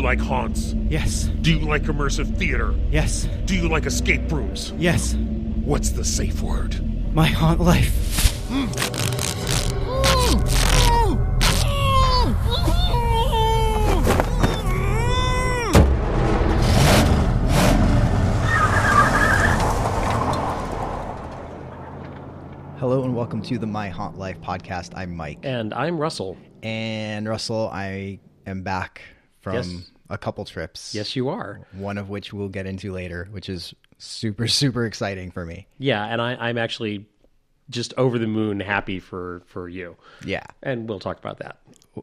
you like haunts? Yes. Do you like immersive theater? Yes. Do you like escape rooms? Yes. What's the safe word? My haunt life. Hello and welcome to the My Haunt Life podcast. I'm Mike. And I'm Russell. And Russell, I am back from Yes. a couple trips. Yes, you are. One of which we'll get into later, which is super, super exciting for me. Yeah, and I, I'm actually just over the moon happy for for you. Yeah. And we'll talk about that.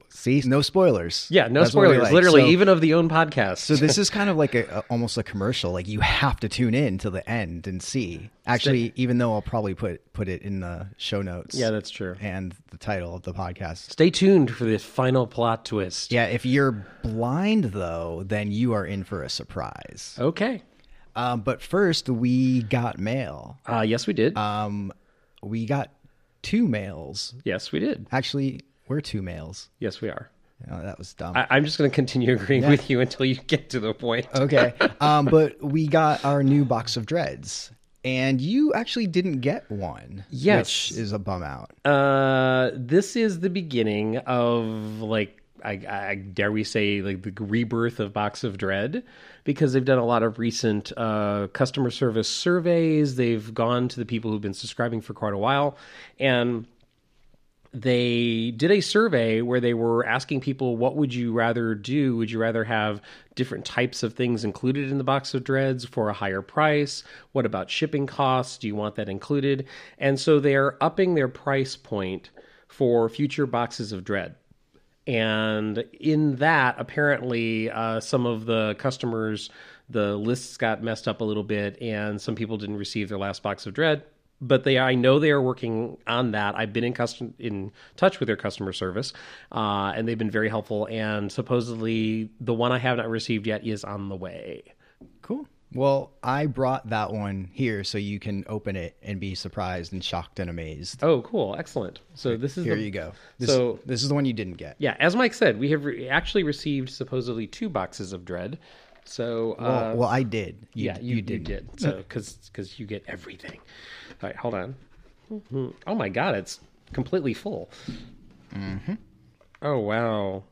See, no spoilers. Yeah, no That's spoilers. like. Literally, So- even of the own podcast. So this is kind of like a, a almost a commercial. Like you have to tune in till the end and see. Actually, even though I'll probably put put it in the show notes. yeah, that's true. and the title of the podcast. Stay tuned for the final plot twist. Yeah, if you're blind though, then you are in for a surprise. Okay. Um, but first, we got mail. Uh, yes, we did. Um, we got two mails. yes, we did. Actually, we're two males. Yes, we are. Oh, that was dumb. I, I'm just going to continue agreeing with you until you get to the point. okay. Um, but we got our new box of dreads. And you actually didn't get one. Yes. Which is a bum out. Uh, this is the beginning of like I, I dare we say like the rebirth of Box of Dread because they've done a lot of recent uh, customer service surveys. They've gone to the people who've been subscribing for quite a while, and they did a survey where they were asking people what would you rather do? Would you rather have different types of things included in the box of dreads for a higher price? What about shipping costs? Do you want that included? And so they are upping their price point for future boxes of dread. And in that apparently uh, some of the customers the lists got messed up a little bit and some people didn't receive their last box of dread but they i know they are working on that i've been in custom in touch with their customer service uh, and they've been very helpful and supposedly the one i have not received yet is on the way Cool. Well, I brought that one here so you can open it and be surprised and shocked and amazed. oh cool excellent so this is Here the, you go. This, so this is the one you didn't get. yeah as mike said we have re- actually received supposedly two boxes of dread so uh, Well, well I did. You, yeah, you, you didn't. did. So because you get everything. All right, hold on. Mhm. Oh my god, it's completely full. Mm-hmm. Oh wow.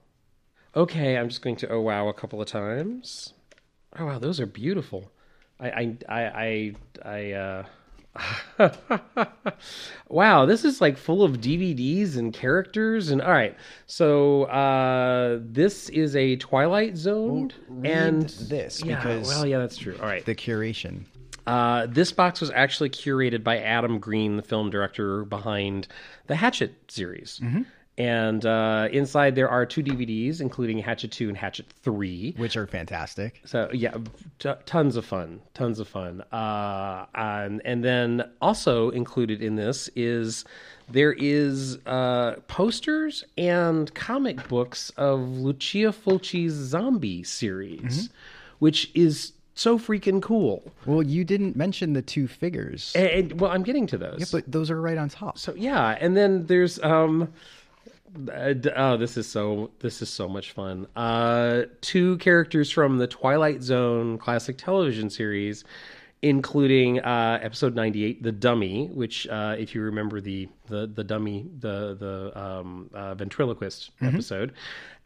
Okay, I'm just going to oh wow a couple of times. Oh wow, those are beautiful. I I I I, I uh wow, this is like full of DVDs and characters and all right. So uh this is a Twilight Zone read and this, yeah, because well yeah, that's true. All right. The curation. Uh, this box was actually curated by Adam Green, the film director behind the Hatchet series. And uh, inside there are two DVDs, including Hatchet 2 and Hatchet 3. which are fantastic. So, yeah, t- tons of fun. Tons of fun. Uh, and, and then also included in this is there is uh, posters and comic books of Lucio Fulci's zombie series, which is so freaking cool. Well, you didn't mention the two figures, And, and- well, I'm getting to those. but those are right on top. so yeah, and then there's um, oh, this is so this is so much fun. Uh, two characters from the Twilight Zone classic television series, including uh, episode 98, the Dummy, which uh, if you remember the the the dummy the the um, uh, ventriloquist episode.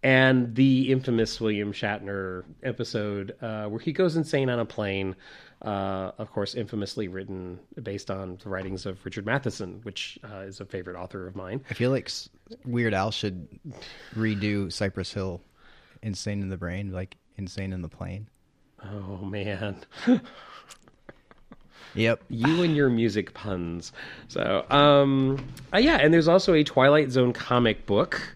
And the infamous William Shatner episode uh, where he goes insane on a plane, uh, of course, infamously written based on the writings of Richard Matheson, which uh, is a favorite author of mine. I feel like Weird Al should redo Cypress Hill, Insane in the Brain, like Insane in the Plane. Oh man, Yep. you and your music puns. So, um, uh, yeah, and there's also a Twilight Zone comic book.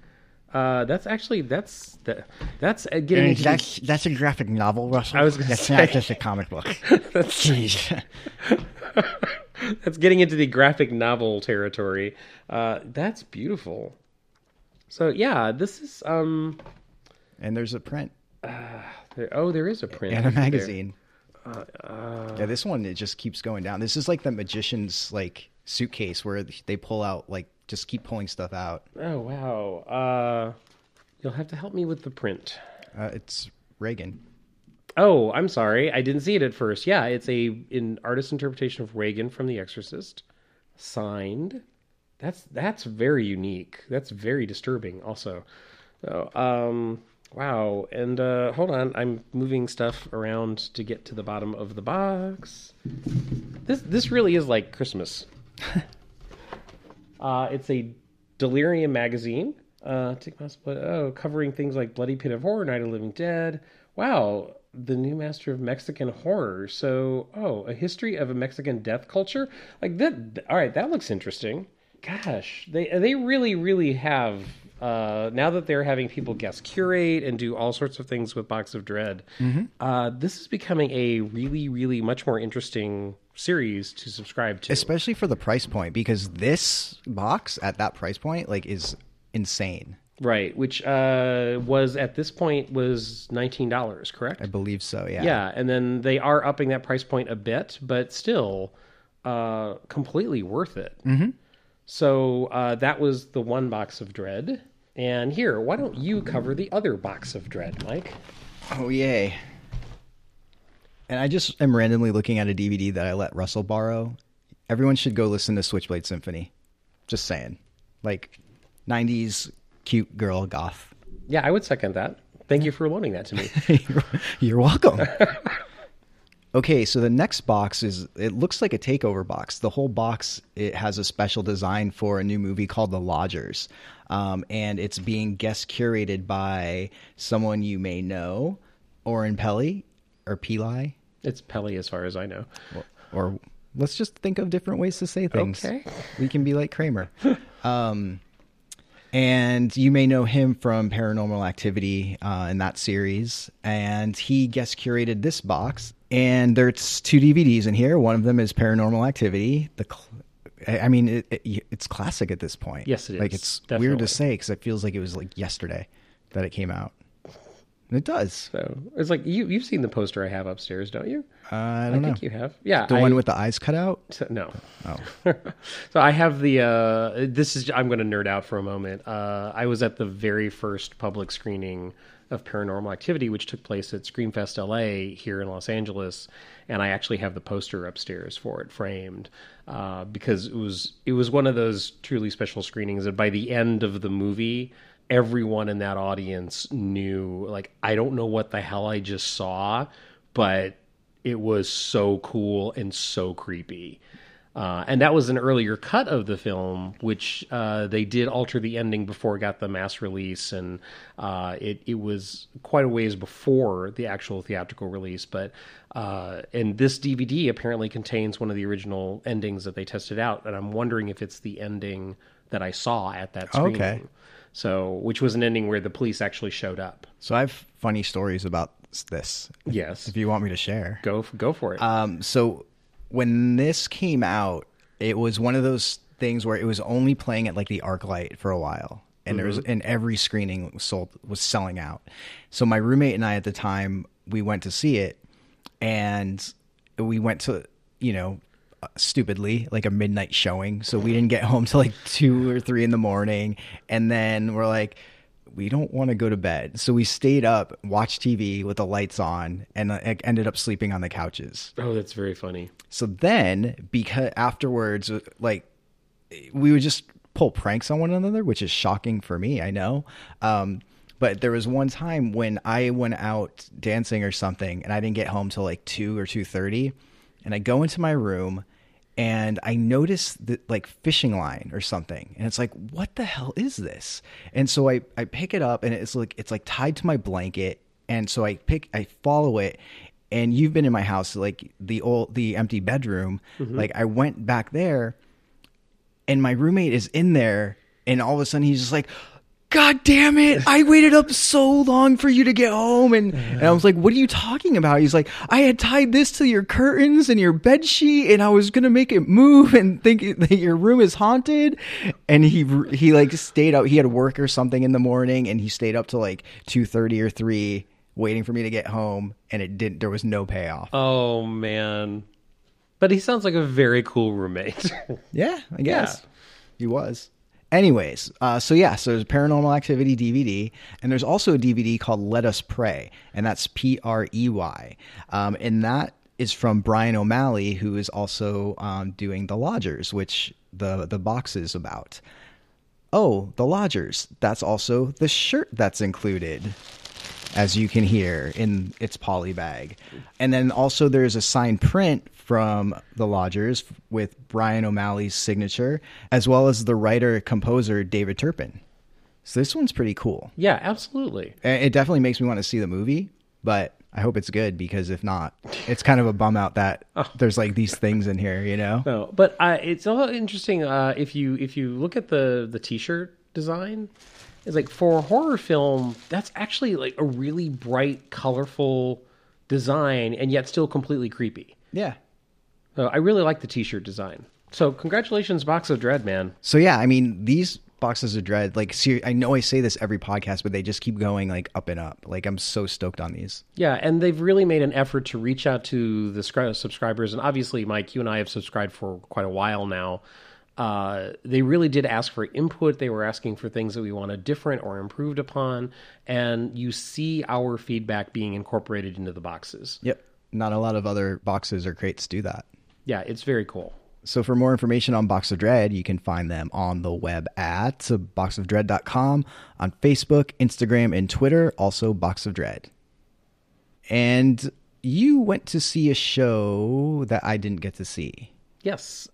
Uh, that's actually that's that, that's uh, getting into the- that's that's a graphic novel, Russell. I was gonna that's say. not just a comic book. Jeez. that's getting into the graphic novel territory. Uh, that's beautiful. So yeah, this is um. and there's a print there- oh, there is a print and a magazine. yeah, this one it just keeps going down. This is like the magician's like suitcase where they pull out like just keep pulling stuff out. Oh wow. Uh, you'll have to help me with the print. Uh, it's Regan. Oh, I'm sorry. I didn't see it at first. Yeah, it's a an artist interpretation of Regan from The Exorcist, signed. That's that's very unique. That's very disturbing. Also, so, um, wow. And uh, hold on, I'm moving stuff around to get to the bottom of the box. This this really is like Christmas. Uh, it's a Delirium magazine. Uh, my split. Oh, covering things like Bloody Pit of Horror, Night of Living Dead. Wow, the new master of Mexican horror. So, oh, a history of a Mexican death culture. Like that. All right, that looks interesting. Gosh, they they really really have. Uh, now that they're having people guest curate and do all sorts of things with Box of Dread, uh, this is becoming a really, really much more interesting series to subscribe to. especially for the price point because this box at that price point like is insane right, which uh, was at this point was nineteen dollars, correct? i believe so yeah Yeah, and then they are upping that price point a bit, but still uh, completely worth it. Mm-hmm. So uh, that was the one box of Dread. And here, why don't you cover the other box of Dread, Mike? oh yay and i just am randomly looking at a dvd that i let russell borrow everyone should go listen to switchblade symphony just saying like 90s cute girl goth Yeah, I would second that. Thank you for loaning that to me. You're welcome. okay, so the next box is it looks like a takeover box. The whole box it has a special design for a new movie called The Lodgers. Um, and it's being guest curated by someone you may know, Oren Pelly or Peli, it's Pelly, as far as I know. or let's just think of different ways to say things. Okay. We can be like Kramer. um, and you may know him from Paranormal Activity uh, in that series. And he guest curated this box. And there's two DVDs in here. One of them is Paranormal Activity. The cl- I mean, it, it, it's classic at this point. Yes, it Like it's Definitely. weird to say because it feels like it was like yesterday that it came out. It does. So it's like you you've seen the poster I have upstairs, don't you? Uh, I I don't know. think you have. Yeah, The I- one with the eyes cut out. So, no. Oh. so I have the. Uh, this is. I'm going to nerd out for a moment. Uh, I was at the very first public screening of Paranormal Activity, which took place at Screamfest LA here in Los Angeles, and I actually have the poster upstairs for it framed uh, because it was it was one of those truly special screenings. And by the end of the movie. Everyone in that audience knew, like, I don't know what the hell I just saw, but it was so cool and so creepy. Uh, and that was an earlier cut of the film, which uh, they did alter the ending before it got the mass release, and uh, it it was quite a ways before the actual theatrical release. But uh, and this DVD apparently contains one of the original endings that they tested out, and I'm wondering if it's the ending that I saw at that screening. Okay. So, which was an ending where the police actually showed up. So I have funny stories about this. Yes, If you want me to share. go go for it. Um, so when this came out, it was one of those things where it was only playing at like the ArcLight for a while, and there was and every screening was sold was selling out. So my roommate and I at the time we went to see it, and we went to you know stupidly like a midnight showing so we didn't get home till like two or three in the morning and then we're like we don't want to go to bed so we stayed up watched tv with the lights on and uh, ended up sleeping on the couches oh, that's very funny. so then, because afterwards, like we would just pull pranks on one another, which is shocking for me. I know. Um, but there was one time when I went out dancing or something, and I didn't get home till like two or two thirty, and I go into my room. And I noticed that like fishing line or something, and it's like, what the hell is this? And so I, I pick it up, and it's like it's like tied to my blanket, and so I pick I follow it, and you've been in my house like the old the empty bedroom mm-hmm. like i went back there and my roommate is in there and all of a sudden he's just like god damn it. I waited up so long for you to get home. And, and i was like what are you talking about? He's like i had tied this to your curtains and your bed sheet and i was gonna make it move and think that your room is haunted. And he he like stayed out he had work or something in the morning and he stayed up till like 2.30 or 3 waiting for me to get home and it didn't there was no payoff. Oh man. But he sounds like a very cool roommate. yeah i guess. He was Anyways, uh, so yeah, so there's Paranormal Activity DVD, and there's also a DVD called Let Us Pray, and that's P R E Y, um, and that is from Brian O'Malley, who is also um, doing The Lodgers, which the the box is about. Oh, The Lodgers. That's also the shirt that's included as you can hear in its poly bag. And then also there's a signed print from The Lodgers with Brian O'Malley's signature, as well as the writer composer David Turpin. So this one's pretty cool. Yeah, absolutely. It definitely makes me want to see the movie, but I hope it's good because if not, it's kind of a bum out that there's like these things in here, you know? No, but uh, it's all interesting uh, if you if you look at the the T-shirt design. It's like for a horror film, that's actually like a really bright, colorful design, and yet still completely creepy. Yeah. So I really like the T-shirt design. So congratulations, Box of Dread, man. So yeah, I mean these boxes of dread, like ser- I know I say this every podcast, but they just keep going like up and up. Like I'm so stoked on these. Yeah, and they've really made an effort to reach out to the scri- subscribers. And obviously, Mike, you and I have subscribed for quite a while now. Uh, they really did ask for input. They were asking for things that we wanted different or improved upon. And you see our feedback being incorporated into the boxes. Yep. Not a lot of other boxes or crates do that. Yeah, it's very cool. So for more information on Box of Dread, you can find them on the web at boxofdread.com, on Facebook, Instagram, and Twitter, also Box of Dread. And you went to see a show that I didn't get to see. Yes.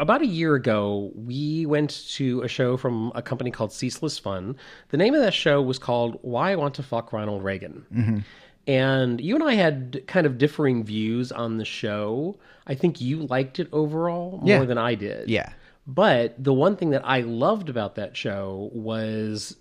About a year ago, we went to a show from a company called Ceaseless Fun. The name of that show was called Why I Want to Fuck Ronald Reagan. Mm-hmm. And you and I had kind of differing views on the show. I think you liked it overall more Yeah. than I did. Yeah. But the one thing that I loved about that show was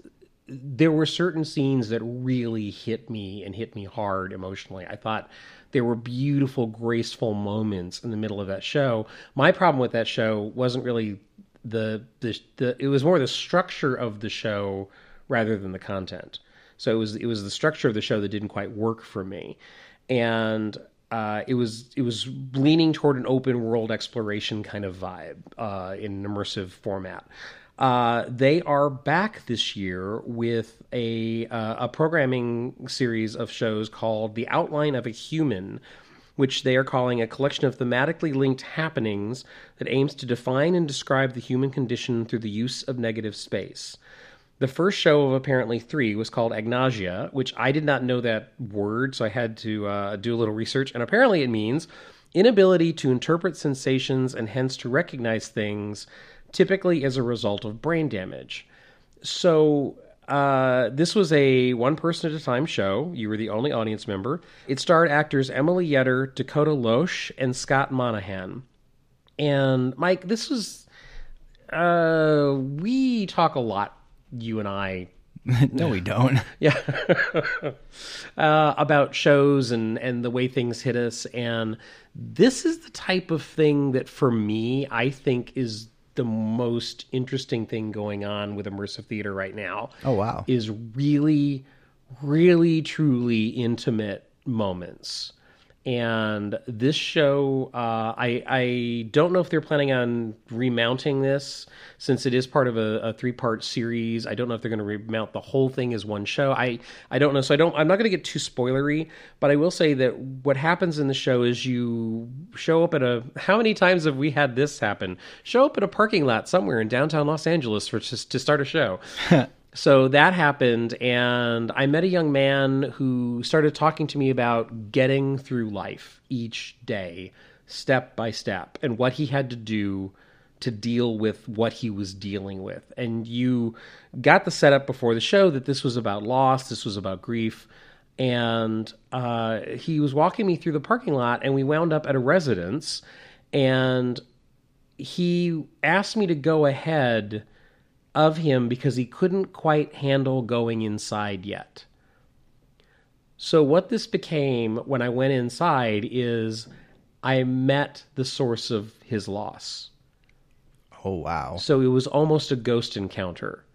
there were certain scenes that really hit me and hit me hard emotionally. I thought there were beautiful, graceful moments in the middle of that show. My problem with that show wasn't really the the, the it was more the structure of the show rather than the content. So it was it was the structure of the show that didn't quite work for me, and uh, it was it was leaning toward an open world exploration kind of vibe uh, in an immersive format. Uh, they are back this year with a uh, a programming series of shows called The Outline of a Human, which they are calling a collection of thematically linked happenings that aims to define and describe the human condition through the use of negative space. The first show of apparently three was called Agnosia, which I did not know that word, so I had to uh, do a little research. And apparently it means inability to interpret sensations and hence to recognize things, typically as a result of brain damage. So uh, this was a one person at a time show. You were the only audience member. It starred actors Emily Yetter, Dakota Loesch, and Scott Monahan. And Mike, this was uh, we talk a lot, you and I, no, we don't. yeah, uh, about shows and and the way things hit us. And this is the type of thing that, for me, I think is the most interesting thing going on with immersive theater right now. Oh, wow. Is really, really, truly intimate moments. And this show, uh, I I don't know if they're planning on remounting this since it is part of a, a three part series. I don't know if they're going to remount the whole thing as one show. I I don't know, so I don't. I'm not going to get too spoilery, but I will say that what happens in the show is you show up at a. How many times have we had this happen? Show up at a parking lot somewhere in downtown Los Angeles for just to start a show. So that happened, and I met a young man who started talking to me about getting through life each day, step by step, and what he had to do to deal with what he was dealing with. And you got the setup before the show that this was about loss, this was about grief. And uh, he was walking me through the parking lot, and we wound up at a residence. And he asked me to go ahead of him because he couldn't quite handle going inside yet. So, what this became when I went inside is I met the source of his loss. Oh, wow. So, it was almost a ghost encounter.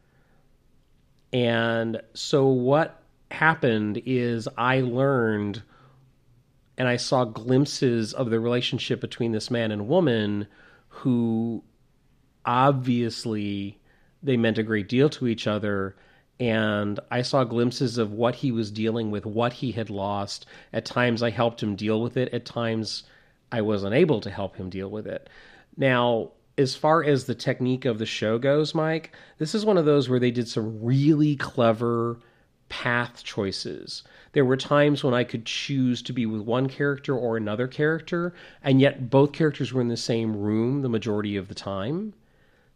And so, what happened is I learned and I saw glimpses of the relationship between this man and woman who obviously they meant a great deal to each other. And I saw glimpses of what he was dealing with, what he had lost. At times, I helped him deal with it. At times, I was unable to help him deal with it. Now, as far as the technique of the show goes, Mike, this is one of those where they did some really clever path choices. There were times when I could choose to be with one character or another character, and yet both characters were in the same room the majority of the time.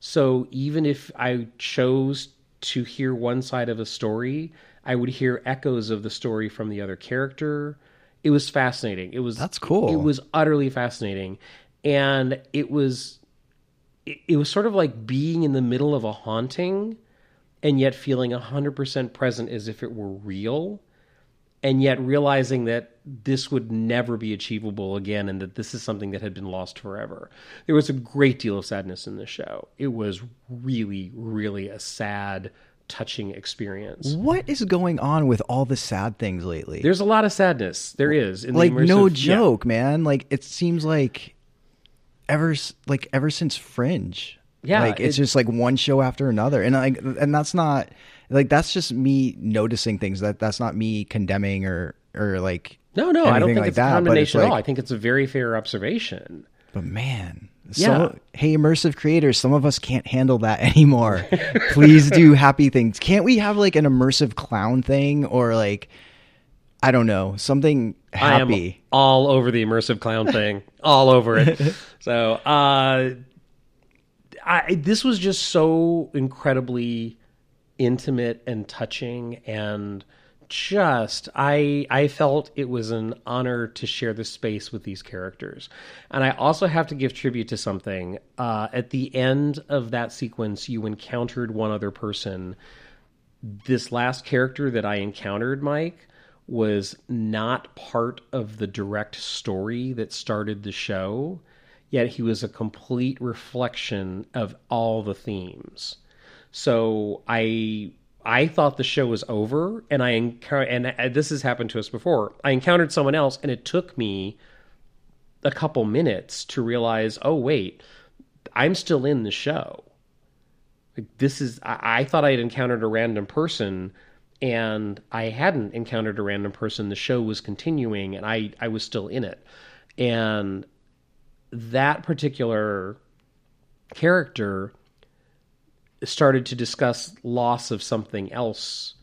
So even if I chose to hear one side of a story, I would hear echoes of the story from the other character. It was fascinating. It was That's cool. It was utterly fascinating, and it was it, it was sort of like being in the middle of a haunting, and yet feeling hundred percent present as if it were real, and yet realizing that this would never be achievable again, and that this is something that had been lost forever. There was a great deal of sadness in this show. It was really, really a sad touching experience. What is going on with all the sad things lately? There's a lot of sadness. There is. In the like no immersive- yeah. joke, man. Like it seems like ever like ever since Fringe. Yeah, like it's it- just like one show after another, and like and that's not like that's just me noticing things. That that's not me condemning or or like No, no, I don't think like it's a that, condemnation at all. I think it's a very fair observation. But man, Yeah. some, hey, immersive creators, some of us can't handle that anymore. Please do happy things. Can't we have like an immersive clown thing or like I don't know something happy? all over the immersive clown thing, all over it. So, uh, I this was just so incredibly intimate and touching, and just I I felt it was an honor to share the space with these characters, and I also have to give tribute to something. Uh, at the end of that sequence, you encountered one other person this last character that I encountered, Mike, was not part of the direct story that started the show, yet he was a complete reflection of all the themes. So I I thought the show was over, and I encountered, and uh, this has happened to us before. I encountered someone else, and it took me a couple minutes to realize, oh wait, I'm still in the show. Like this is I, I thought I had encountered a random person and I hadn't encountered a random person. The show was continuing and I, I was still in it. And that particular character started to discuss loss of something else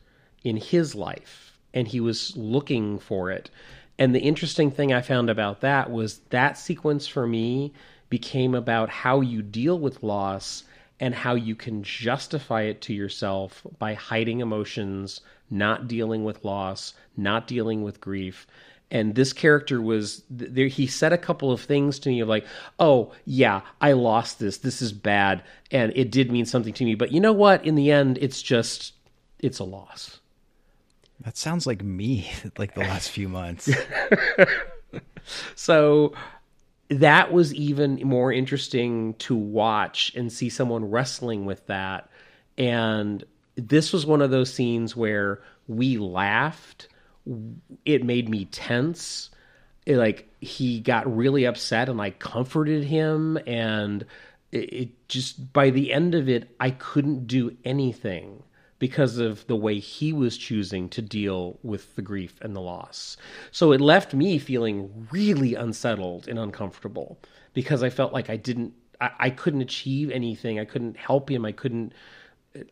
in his life and he was looking for it. And the interesting thing I found about that was that sequence for me became about how you deal with loss and how you can justify it to yourself by hiding emotions, not dealing with loss, not dealing with grief. And this character was there. He said a couple of things to me of like, "Oh yeah, I lost this. This is bad, and it did mean something to me. But you know what? In the end, it's just it's a loss." That sounds like me, like the last few months. So that was even more interesting to watch and see someone wrestling with that. And this was one of those scenes where we laughed. It made me tense. It, like he got really upset and I comforted him and it, it just by the end of it I couldn't do anything because of the way he was choosing to deal with the grief and the loss. So it left me feeling really unsettled and uncomfortable because I felt like I didn't, I, I couldn't achieve anything. I couldn't help him. I couldn't,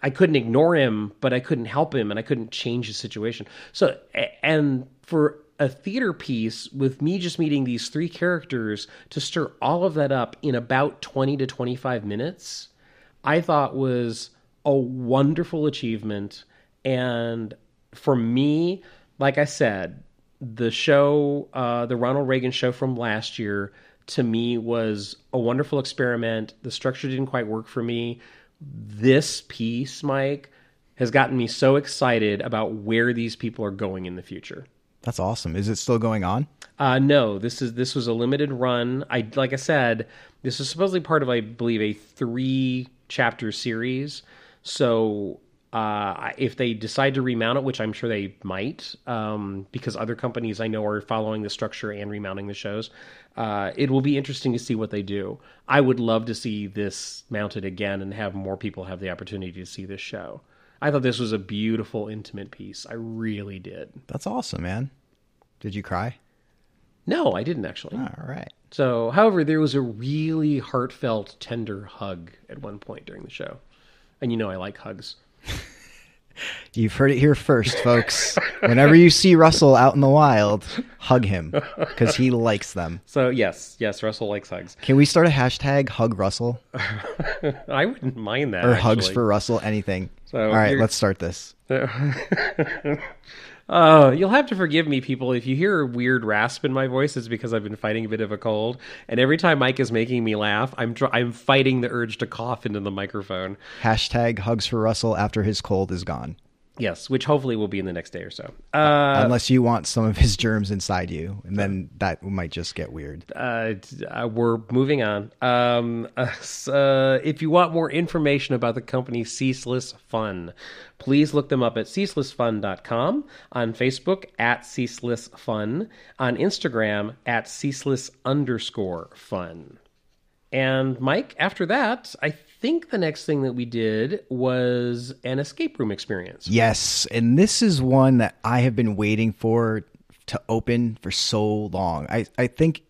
I couldn't ignore him, but I couldn't help him and I couldn't change the situation. So, and for a theater piece with me just meeting these three characters to stir all of that up in about 20 to 25 minutes, I thought was a wonderful achievement. And for me, like I said, the show, uh, the Ronald Reagan show from last year, to me was a wonderful experiment. The structure didn't quite work for me. This piece, Mike, has gotten me so excited about where these people are going in the future. That's awesome. Is it still going on? Uh, no, this is this was a limited run. I like I said, this is supposedly part of I believe a three chapter series. So Uh, if they decide to remount it, which I'm sure they might, um, because other companies I know are following the structure and remounting the shows, uh, it will be interesting to see what they do. I would love to see this mounted again and have more people have the opportunity to see this show. I thought this was a beautiful, intimate piece. I really did. That's awesome, man. Did you cry? No, I didn't actually. All right. So, however, there was a really heartfelt, tender hug at one point during the show. And you know I like hugs. You've heard it here first, folks. Whenever you see Russell out in the wild, hug him because he likes them. So, yes, yes, Russell likes hugs. Can we start a hashtag hug Russell I wouldn't mind that. or hugs for Russell? Anything. So All right, let's start this. Uh, you'll have to forgive me, people. If you hear a weird rasp in my voice, it's because I've been fighting a bit of a cold. And every time Mike is making me laugh, I'm I'm fighting the urge to cough into the microphone. Hashtag hugs for Russell after his cold is gone. Yes, which hopefully will be in the next day or so. Uh, Unless you want some of his germs inside you, and then that might just get weird. uh, uh, we're moving on. Um, uh, uh, if you want more information about the company Ceaseless Fun, please look them up at ceaselessfun.com, on Facebook at Ceaseless Fun, on Instagram at ceaseless underscore fun. And Mike, after that, I think the next thing that we did was an escape room experience. Yes, and this is one that I have been waiting for to open for so long. I I think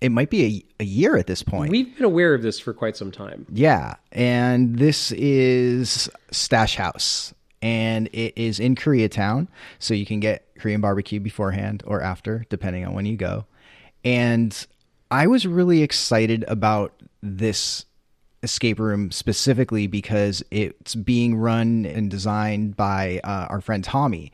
it might be a, a year at this point. We've been aware of this for quite some time. Yeah, and this is Stash House, and it is in Koreatown, so you can get Korean barbecue beforehand or after, depending on when you go. And I was really excited about this escape room specifically because it's being run and designed by uh, our friend Tommy.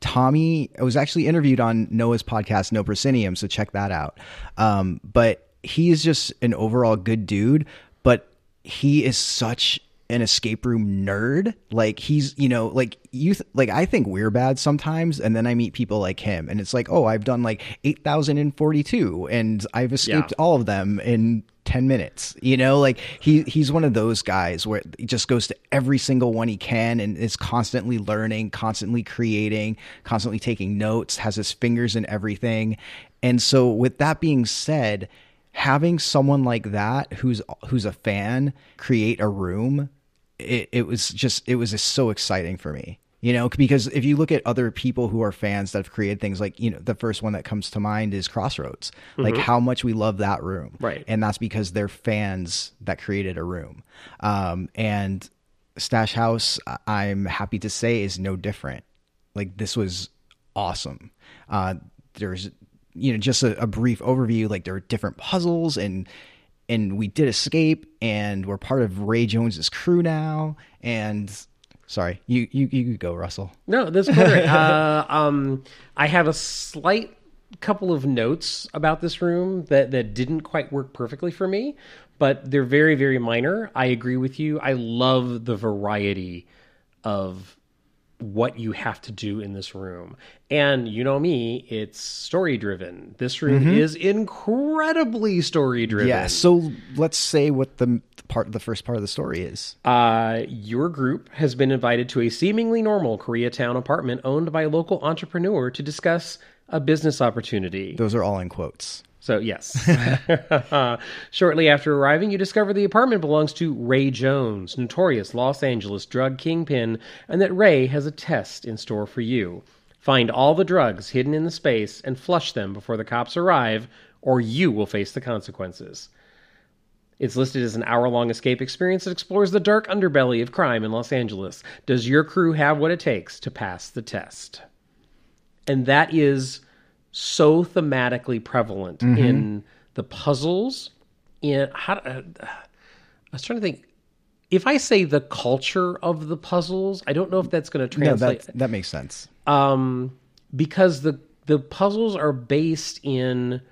Tommy was actually interviewed on Noah's podcast, No Proscenium, so check that out. Um, but he is just an overall good dude, but he is such an escape room nerd. Like he's, you know, like you, th- like I think we're bad sometimes, and then I meet people like him, and it's like, oh, I've done like eight thousand and forty-two, and I've escaped Yeah. all of them in 10 minutes you know like he he's one of those guys where he just goes to every single one he can and is constantly learning constantly creating constantly taking notes has his fingers in everything and so with that being said having someone like that who's who's a fan create a room it, it was just it was just so exciting for me you know because if you look at other people who are fans that have created things like you know the first one that comes to mind is crossroads. Like how much we love that room. Right. and that's because they're fans that created a room. Um, and stash house i'm happy to say is no different. Like this was awesome. Uh, there's you know just a, a brief overview like there are different puzzles and and we did escape and we're part of ray jones's crew now and sorry you you you could go russell No, that's great. uh, um, I have a slight couple of notes about this room that that didn't quite work perfectly for me, but they're very very minor. I agree with you. I love the variety of what you have to do in this room. And you know me, it's story driven. This room is incredibly story driven. yeah so let's say what the part the first part of the story is Uh, your group has been invited to a seemingly normal Koreatown apartment owned by a local entrepreneur to discuss a business opportunity. those are all in quotes So, yes. Shortly after arriving, you discover the apartment belongs to Ray Jones, notorious Los Angeles drug kingpin, and that Ray has a test in store for you. Find all the drugs hidden in the space and flush them before the cops arrive, or you will face the consequences. It's listed as an hour long escape experience that explores the dark underbelly of crime in Los Angeles. Does your crew have what it takes to pass the test? And that is so thematically prevalent in the puzzles. In how uh, I was trying to think. If I say the culture of the puzzles, I don't know if that's going to no translate that that makes sense um, because the the puzzles are based in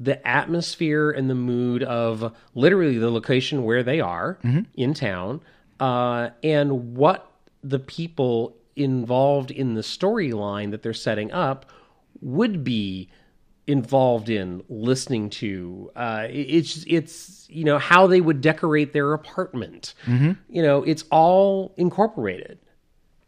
the atmosphere and the mood of literally the location where they are in town, uh, and what the people involved in the storyline that they're setting up would be involved in listening to uh it's it's you know how they would decorate their apartment you know it's all incorporated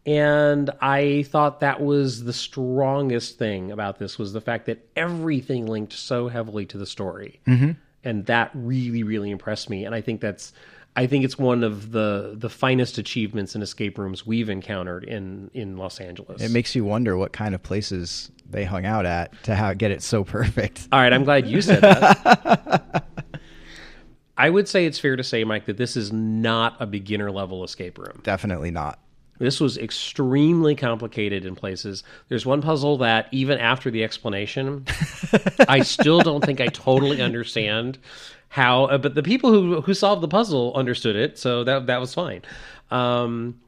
And I thought that was the strongest thing about this was the fact that everything linked so heavily to the story. Mm-hmm. And that really, really impressed me. And I think that's I think it's one of the the finest achievements in escape rooms we've encountered in in Los Angeles. It makes you wonder what kind of places they hung out at to how get it so perfect. All right, I'm glad you said that. I would say it's fair to say, Mike, that this is not a beginner level escape room. Definitely not. This was extremely complicated in places. There's one puzzle that, even after the explanation, I still don't think I totally understand how. uh, But the people who who solved the puzzle understood it, so that that was fine. Um,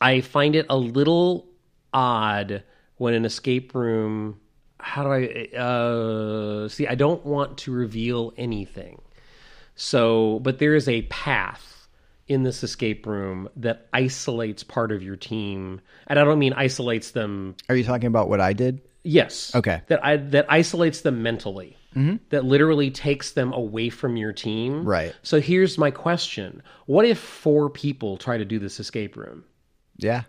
I find it a little odd when an escape room. How do I uh, see? I don't want to reveal anything. So, but there is a path in this escape room that isolates part of your team, and I don't mean isolates them. Are you talking about what I did? Yes. Okay. That I that isolates them mentally. Mm-hmm. That literally takes them away from your team. Right. So here's my question: What if four people try to do this escape room? Yeah.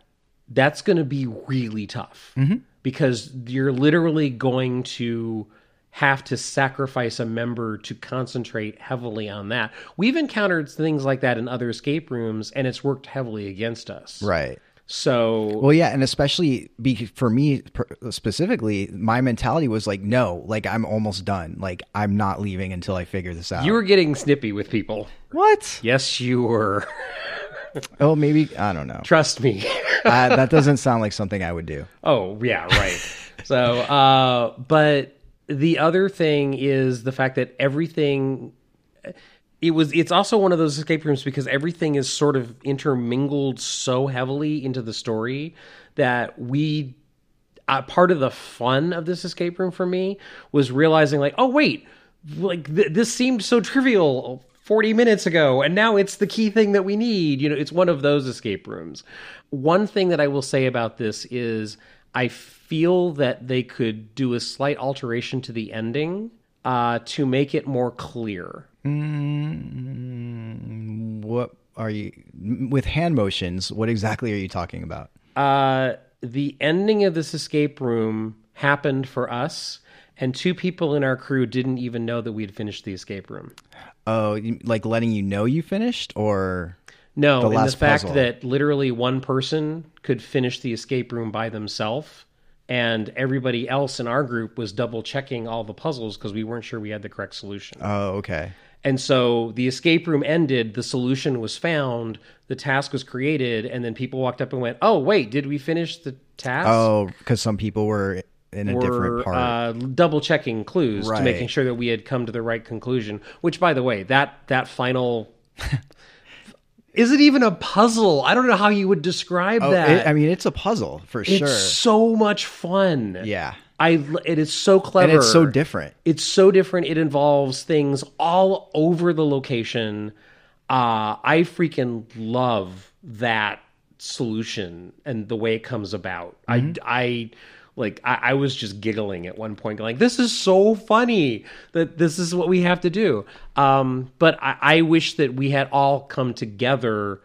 that's going to be really tough mm-hmm. because you're literally going to have to sacrifice a member to concentrate heavily on that. We've encountered things like that in other escape rooms and it's worked heavily against us. Right. So Well, yeah, and especially be, for me specifically, my mentality was like, no, like I'm almost done. Like I'm not leaving until I figure this out. you were getting snippy with people. what? Yes, you were. Oh, maybe I don't know. Trust me. uh, that doesn't sound like something I would do. Oh, yeah, right. so, uh, but the other thing is the fact that everything it was it's also one of those escape rooms because everything is sort of intermingled so heavily into the story that we uh, part of the fun of this escape room for me was realizing like oh wait like th- this seemed so trivial 40 minutes ago and now it's the key thing that we need. You know it's one of those escape rooms. One thing that i will say about this is i feel that they could do a slight alteration to the ending uh, to make it more clear What are you with hand motions? What exactly are you talking about? uh, the ending of this escape room happened for us and two people in our crew didn't even know that we had finished the escape room Oh, like letting you know you finished, or No, The and the fact puzzle. that literally one person could finish the escape room by themselves, and everybody else in our group was double checking all the puzzles because we weren't sure we had the correct solution. oh, okay, And so the escape room ended, the solution was found, the task was created, and then people walked up and went, "Oh, wait, did we finish the task?" oh, because some people were in a were different part. uh, double checking clues to making sure that we had come to the right conclusion. Which, by the way, that that final is it even a puzzle? I don't know how you would describe oh, that. it- I mean, it's a puzzle for it's sure. It's so much fun. yeah, I it is so clever and it's so different. it's so different. It involves things all over the location. Uh, I freaking love that solution and the way it comes about. I, I like, I, I was just giggling at one point, like, this is so funny that this is what we have to do. Um, but I, I wish that we had all come together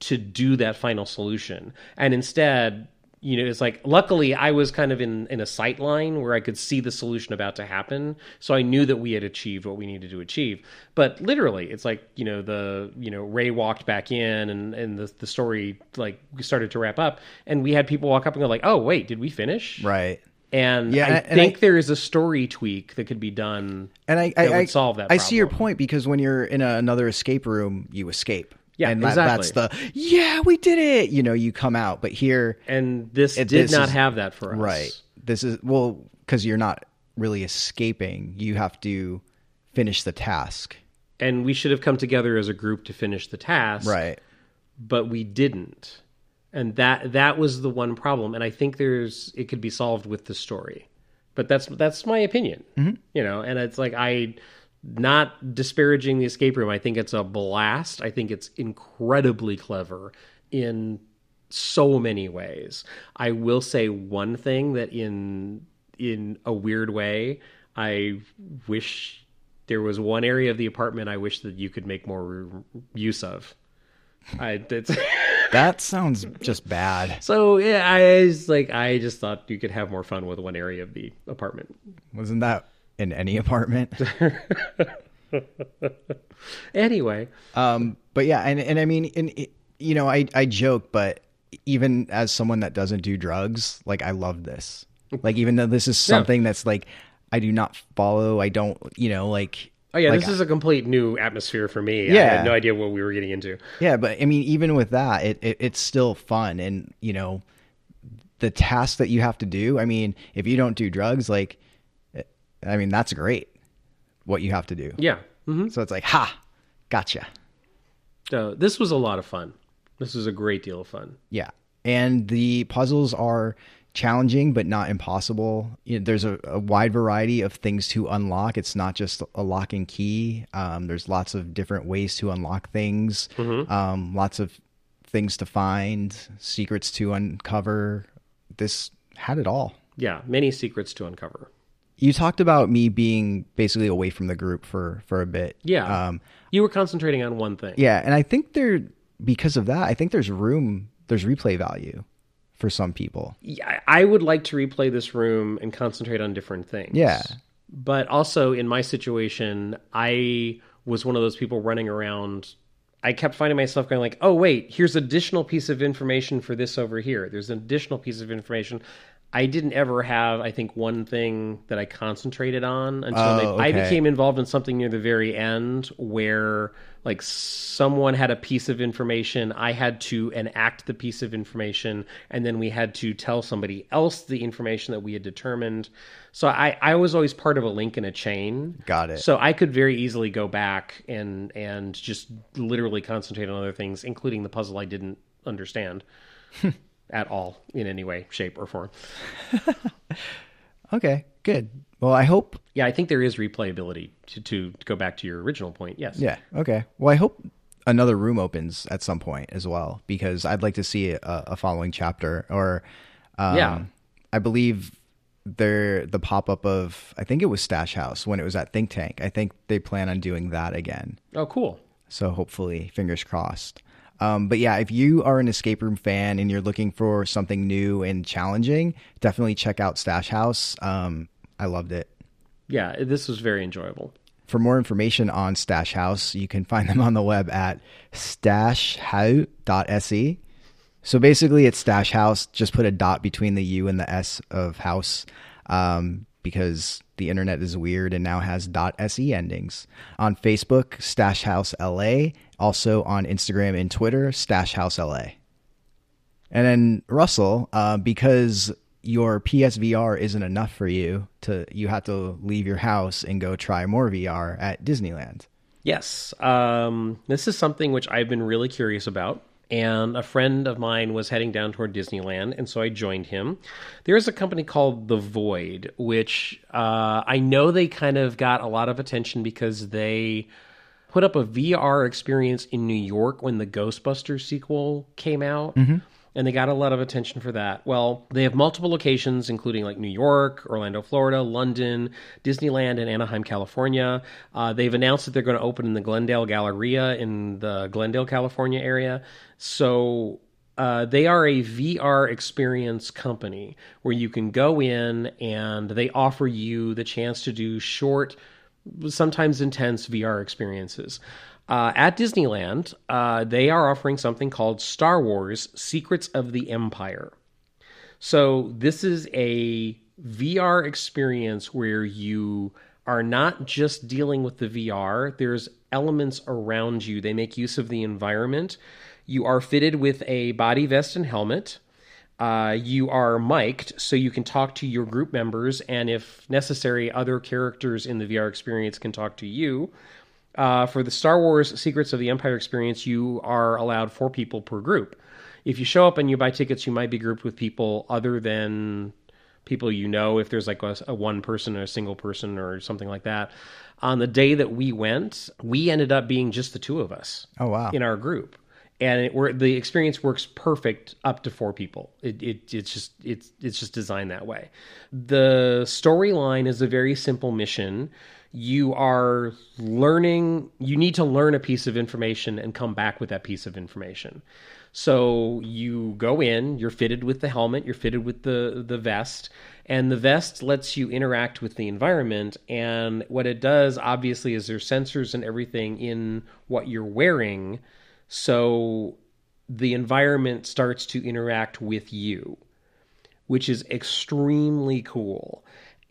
to do that final solution. And instead, you know, it's like luckily I was kind of in in a sight line where I could see the solution about to happen, so I knew that we had achieved what we needed to achieve. But literally, it's like you know the you know Ray walked back in and and the the story like started to wrap up, and we had people walk up and go like, oh wait, did we finish? Right. And Yeah, I and I- think there is a story tweak that could be done. And I, that I, I would solve that I see your point because when you're in a, another escape room, you escape. Yeah, and that, exactly. that's the yeah, we did it. You know, you come out, but here, And this It- did this not is- have that for us. right? This is well because you're not really escaping. You have to finish the task, And we should have come together as a group to finish the task. right? but we didn't and that that was the one problem and i think there's it could be solved with the story but that's that's my opinion mm-hmm. you know and it's like i not disparaging the escape room i think it's a blast i think it's incredibly clever in so many ways i will say one thing that in in a weird way i wish there was one area of the apartment i wish that you could make more use of I That sounds just bad. So yeah, I was like, I just thought you could have more fun with one area of the apartment. Wasn't that in any apartment? Anyway, Um, but yeah, and and I mean, and it- you know, I I joke, but even as someone that doesn't do drugs, like I love this. Like even though this is something that's like I do not follow, I don't, you know, like oh yeah, like, this is a complete new atmosphere for me. Yeah. I Yeah. had no idea what we were getting into. Yeah, but I mean, even with that, it, it it's still fun, and you know, the tasks that you have to do. I mean, if you don't do drugs, like, I mean, that's great. What you have to do. Yeah. hmm So it's like, ha, gotcha. So this was a lot of fun. This was a great deal of fun. Yeah, and the puzzles are challenging but not impossible. You know, there's a, a wide variety of things to unlock. It's not just a lock and key. Um, there's lots of different ways to unlock things. Um, lots of things to find, secrets to uncover. This had it all. Yeah, many secrets to uncover. You talked about me being basically away from the group for for a bit. Yeah. Um, you were concentrating on one thing. yeah, and I think there because of that, I think there's room, there's replay value for some people. Yeah, I would like to replay this room and concentrate on different things. Yeah. But also in my situation, I was one of those people running around. I kept finding myself going like, "Oh wait, here's additional piece of information for this over here. There's an additional piece of information." I didn't ever have, I think, one thing that I concentrated on until Oh, they, I became involved in something near the very end where like someone had a piece of information i had to enact the piece of information and then we had to tell somebody else the information that we had determined. So i i was always part of a link in a chain. Got it. so i could very easily go back and and just literally concentrate on other things including the puzzle i didn't understand at all in any way shape or form Okay, good. Well, I hope. yeah i think there is replayability to, to, go back to your original point yes Yeah. Okay. Well, I hope another room opens at some point as well because I'd like to see a, a following chapter or. Um, Yeah. I believe there the pop up of I think it was Stash House when it was at Think Tank. I think they plan on doing that again. oh cool So hopefully, fingers crossed. Um, but yeah, if you are an escape room fan and you're looking for something new and challenging, definitely check out Stash House. Um, I loved it. yeah this was very enjoyable For more information on Stash House, you can find them on the web at stashhou.se. So basically, it's Stash House. Just put a dot between the U and the S of house um, because the internet is weird and now has .se endings. On Facebook, Stash House LA. Also on Instagram and Twitter, Stash House LA. And then Russell, uh, because your PSVR isn't enough for you to, you have to leave your house and go try more VR at Disneyland. Yes. Um, this is something which I've been really curious about. And a friend of mine was heading down toward Disneyland, and so I joined him. There's a company called The Void, which uh, I know they kind of got a lot of attention because they put up a VR experience in New York when the Ghostbusters sequel came out. And they got a lot of attention for that. Well, they have multiple locations, including like New York, Orlando, Florida, London, Disneyland, and Anaheim, California. Uh, they've announced that they're going to open in the Glendale Galleria in the Glendale, California area. So uh, they are a VR experience company where you can go in and they offer you the chance to do short, sometimes intense VR experiences. Uh, at Disneyland, uh, they are offering something called Star Wars Secrets of the Empire. So, this is a VR experience where you are not just dealing with the VR, there's elements around you. They make use of the environment. You are fitted with a body vest and helmet. Uh, you are mic'd so you can talk to your group members, and if necessary, other characters in the VR experience can talk to you. Uh, for the Star Wars Secrets of the Empire experience, you are allowed four people per group. If you show up and you buy tickets, you might be grouped with people other than people you know. If there's like a, a one person or a single person or something like that. On the day that we went, we ended up being just the two of us Oh, wow. in our group. And it, the experience works perfect up to four people. It, it it's just it's it's just designed that way. The storyline is a very simple mission. you are learning you need to learn a piece of information and come back with that piece of information so you go in you're fitted with the helmet you're fitted with the the vest and the vest lets you interact with the environment and what it does obviously is there's sensors and everything in what you're wearing so the environment starts to interact with you which is extremely cool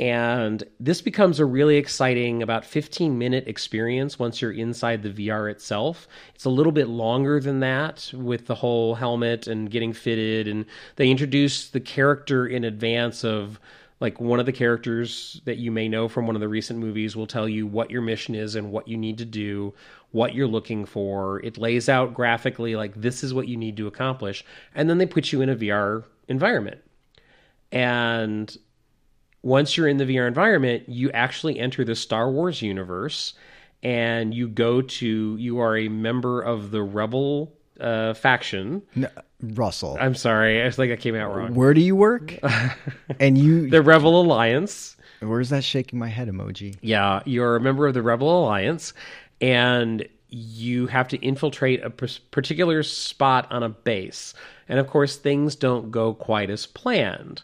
and this becomes a really exciting, about 15 minute experience once you're inside the VR itself. It's a little bit longer than that with the whole helmet and getting fitted. And they introduce the character in advance of like one of the characters that you may know from one of the recent movies will tell you what your mission is and what you need to do, what you're looking for. It lays out graphically like this is what you need to accomplish. And then they put you in a VR environment. And once you're in the VR environment, you actually enter the Star Wars universe and you go to, you are a member of the Rebel uh, faction. No, Russell, I'm sorry, I think I came out wrong. where do you work? and you, The Rebel Alliance. where's that shaking my head emoji? Yeah, you're a member of the Rebel Alliance, and you have to infiltrate a particular spot on a base. And of course, things don't go quite as planned.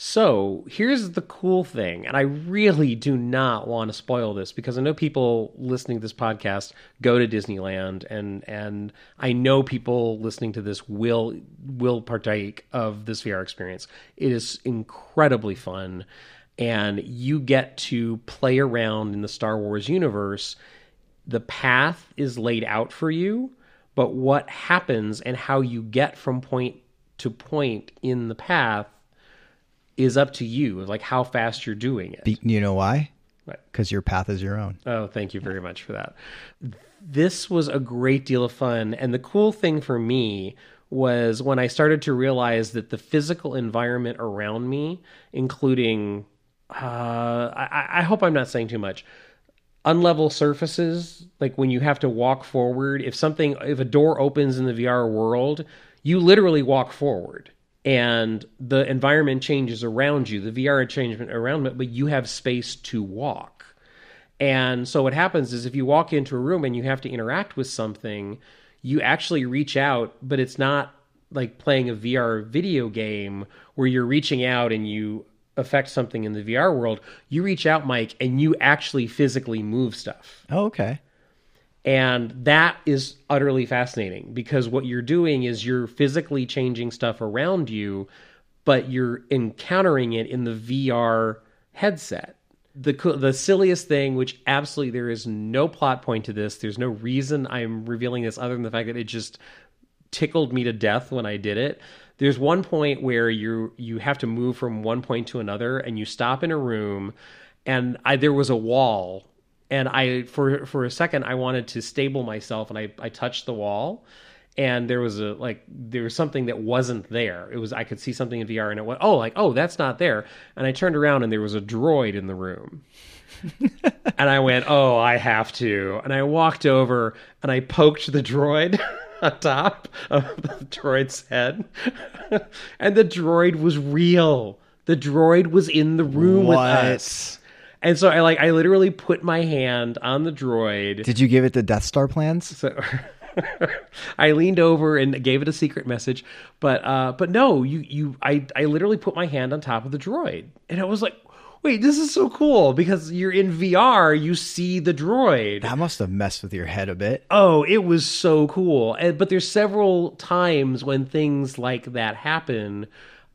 So here's the cool thing, and I really do not want to spoil this because I know people listening to this podcast go to Disneyland, and and I know people listening to this will will partake of this VR experience. It is incredibly fun, and you get to play around in the Star Wars universe. The path is laid out for you, but what happens and how you get from point to point in the path is up to you, like how fast you're doing it. Be- you know why? Right. Because your path is your own. Oh, thank you very much for that. This was a great deal of fun. And the cool thing for me was when I started to realize that the physical environment around me, including, uh, I, I hope I'm not saying too much, unlevel surfaces, like when you have to walk forward, if something, if a door opens in the VR world, you literally walk forward and the environment changes around you. The VR changement around it, but you have space to walk. And so what happens is if you walk into a room and you have to interact with something, you actually reach out, but it's not like playing a VR video game where you're reaching out and you affect something in the VR world. You reach out, Mike, and you actually physically move stuff. Oh, okay. And that is utterly fascinating because what you're doing is you're physically changing stuff around you, but you're encountering it in the VR headset. The the silliest thing, which absolutely there is no plot point to this. There's no reason I'm revealing this other than the fact that it just tickled me to death when I did it. There's one point where you you have to move from one point to another, and you stop in a room, and I, there was a wall and I for for a second I wanted to stable myself and I I touched the wall and there was a like there was something that wasn't there. It was I could see something in VR and it went oh like oh that's not there and I turned around and there was a droid in the room. and I went oh I have to and I walked over and I poked the droid on top of the droid's head and the droid was real. The droid was in the room with us. And so I like I literally put my hand on the droid. Did you give it the Death Star plans? So I leaned over and gave it a secret message, but uh, but no, you you I I literally put my hand on top of the droid, and I was like, wait, this is so cool because you're in VR, you see the droid. That must have messed with your head a bit. Oh, it was so cool. And, but there's several times when things like that happen.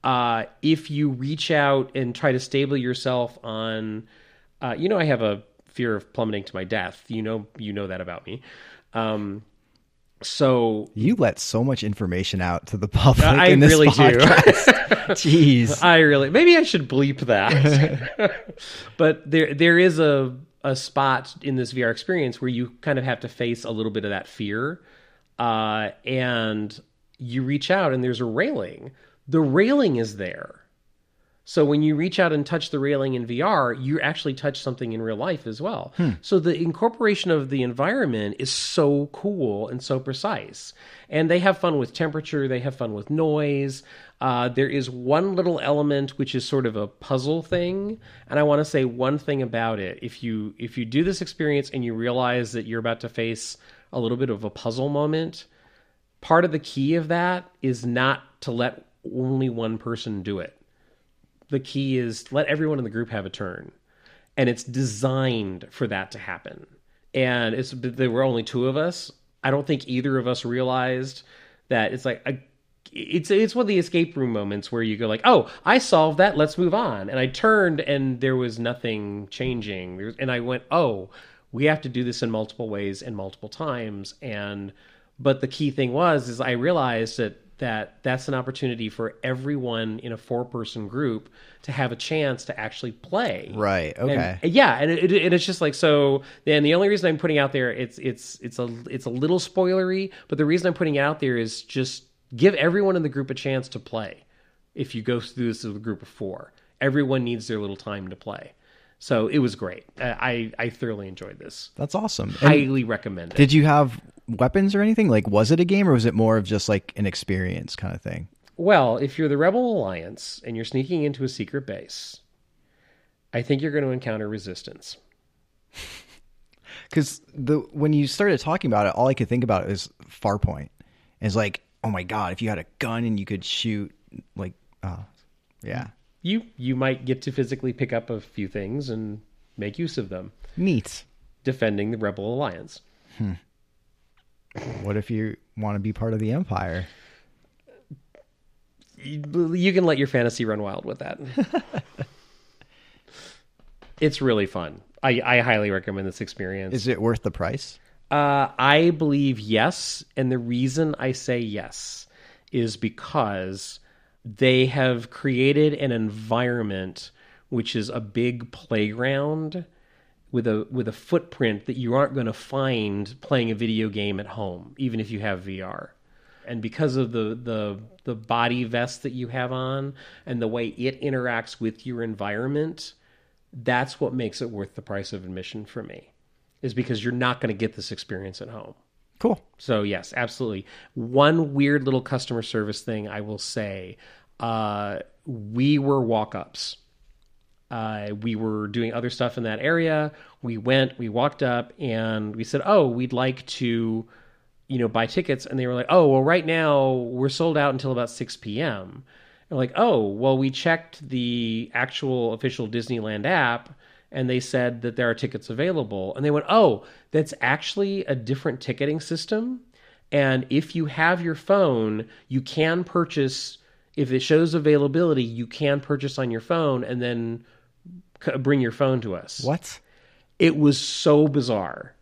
Uh, if you reach out and try to stable yourself on, uh, you know, I have a fear of plummeting to my death. You know, you know that about me. Um, so You let so much information out to the public. I in this really do. Jeez. I really maybe I should bleep that. but there there is a a spot in this VR experience where you kind of have to face a little bit of that fear, uh, and you reach out and there's a railing. The railing is there, So when you reach out and touch the railing in VR, you actually touch something in real life as well. So the incorporation of the environment is so cool and so precise. And they have fun with temperature, they have fun with noise. Uh, there is one little element which is sort of a puzzle thing, and I want to say one thing about it. If you if you do this experience and you realize that you're about to face a little bit of a puzzle moment, part of the key of that is not to let only one person do it the key is let everyone in the group have a turn. And it's designed for that to happen. And it's there were only two of us. I don't think either of us realized that it's like it's it's one of the escape room moments where you go like oh i solved that. Let's move on. And i turned and there was nothing changing. And i went oh we have to do this in multiple ways and multiple times. And but the key thing was is i realized that that that's an opportunity for everyone in a four person group to have a chance to actually play Right. and- Okay. yeah, and it, it, and it's just like so. And the only reason I'm putting out there, it's it's it's a it's a little spoilery, but the reason I'm putting it out there is just give everyone in the group a chance to play. If you go through this with a group of four, everyone needs their little time to play. So it was great. I I, thoroughly enjoyed this. That's awesome. And Highly recommend it. did you have weapons or anything? Like, was it a game or was it more of just like an experience kind of thing? Well, if you're the Rebel Alliance and you're sneaking into a secret base, I think you're going to encounter resistance. Because the when you started talking about it, all I could think about is Farpoint. It's like, oh my god, if you had a gun and you could shoot, like, oh, yeah, You you might get to physically pick up a few things and make use of them, neat. defending the Rebel Alliance. Hmm. What if you want to be part of the Empire? You, you can let your fantasy run wild with that. it's really fun. I, I highly recommend this experience. Is it worth the price? Uh, I believe yes, and the reason I say yes is because they have created an environment which is a big playground with a with a footprint that you aren't going to find playing a video game at home, even if you have VR. And because of the the the body vest that you have on and the way it interacts with your environment, that's what makes it worth the price of admission for me is because you're not going to get this experience at home. Cool. So yes, absolutely. One weird little customer service thing I will say: uh, we were walk-ups. Uh, we were doing other stuff in that area. We went, we walked up, and we said, "Oh, we'd like to, you know, buy tickets." And they were like, "Oh, well, right now we're sold out until about six p.m." And like, "Oh, well, we checked the actual official Disneyland app." and they said that there are tickets available. And they went, oh, that's actually a different ticketing system. And if you have your phone, you can purchase, if it shows availability, you can purchase on your phone and then bring your phone to us. What? It was so bizarre.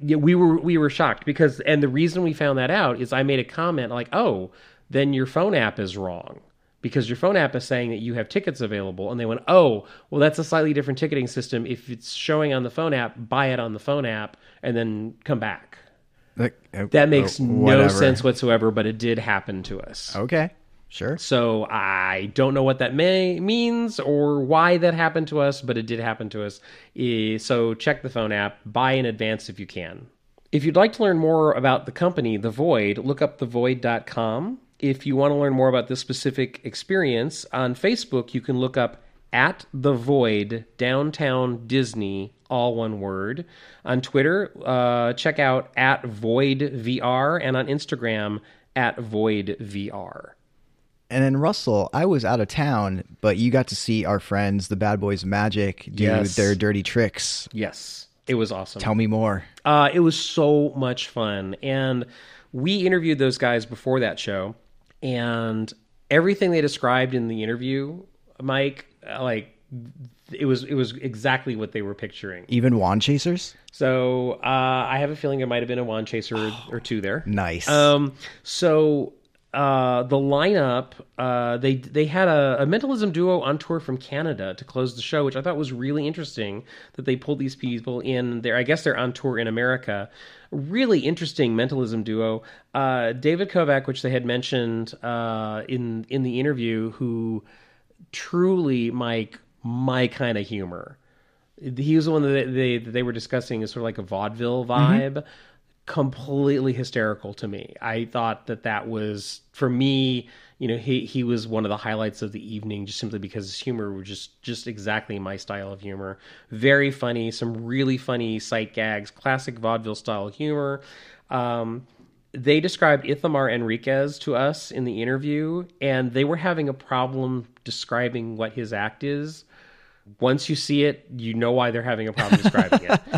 Yeah, we were we were shocked because and the reason we found that out is I made a comment like, "Oh, then your phone app is wrong." Because your phone app is saying that you have tickets available, and they went, "Oh, well, that's a slightly different ticketing system. If it's showing on the phone app, buy it on the phone app, and then come back." Like, uh, That makes uh, no sense whatsoever, but it did happen to us. Okay, sure. So I don't know what that may means or why that happened to us, but it did happen to us. So check the phone app, buy in advance if you can. If you'd like to learn more about the company, The Void, look up thevoid.com. If you want to learn more about this specific experience, on Facebook, you can look up at The Void Downtown Disney, all one word. On Twitter, uh, check out at Void VR, and on Instagram, at Void VR. And then Russell, I was out of town, but you got to see our friends, the Bad Boys Magic, do Yes. their dirty tricks. Yes, it was awesome. Tell me more. Uh, it was so much fun, and we interviewed those guys before that show, and everything they described in the interview, Mike, like it was it was exactly what they were picturing. Even wand chasers? So uh, I have a feeling there might have been a wand chaser or, or two there. Nice. Um, so uh, the lineup, uh, they they had a, a mentalism duo on tour from Canada to close the show, which I thought was really interesting that they pulled these people in there. I guess they're on tour in America. Really interesting mentalism duo. Uh, David Kovac, which they had mentioned uh, in in the interview, who truly Mike my kind of humor. He was the one that they that they were discussing as sort of like a vaudeville vibe. Completely hysterical to me. I thought that that was for me. You know, he he was one of the highlights of the evening, just simply because his humor was just just exactly my style of humor. Very funny, some really funny sight gags, classic vaudeville style humor. Um, they described Ithamar Enriquez to us in the interview, and they were having a problem describing what his act is. Once you see it, you know why they're having a problem describing it.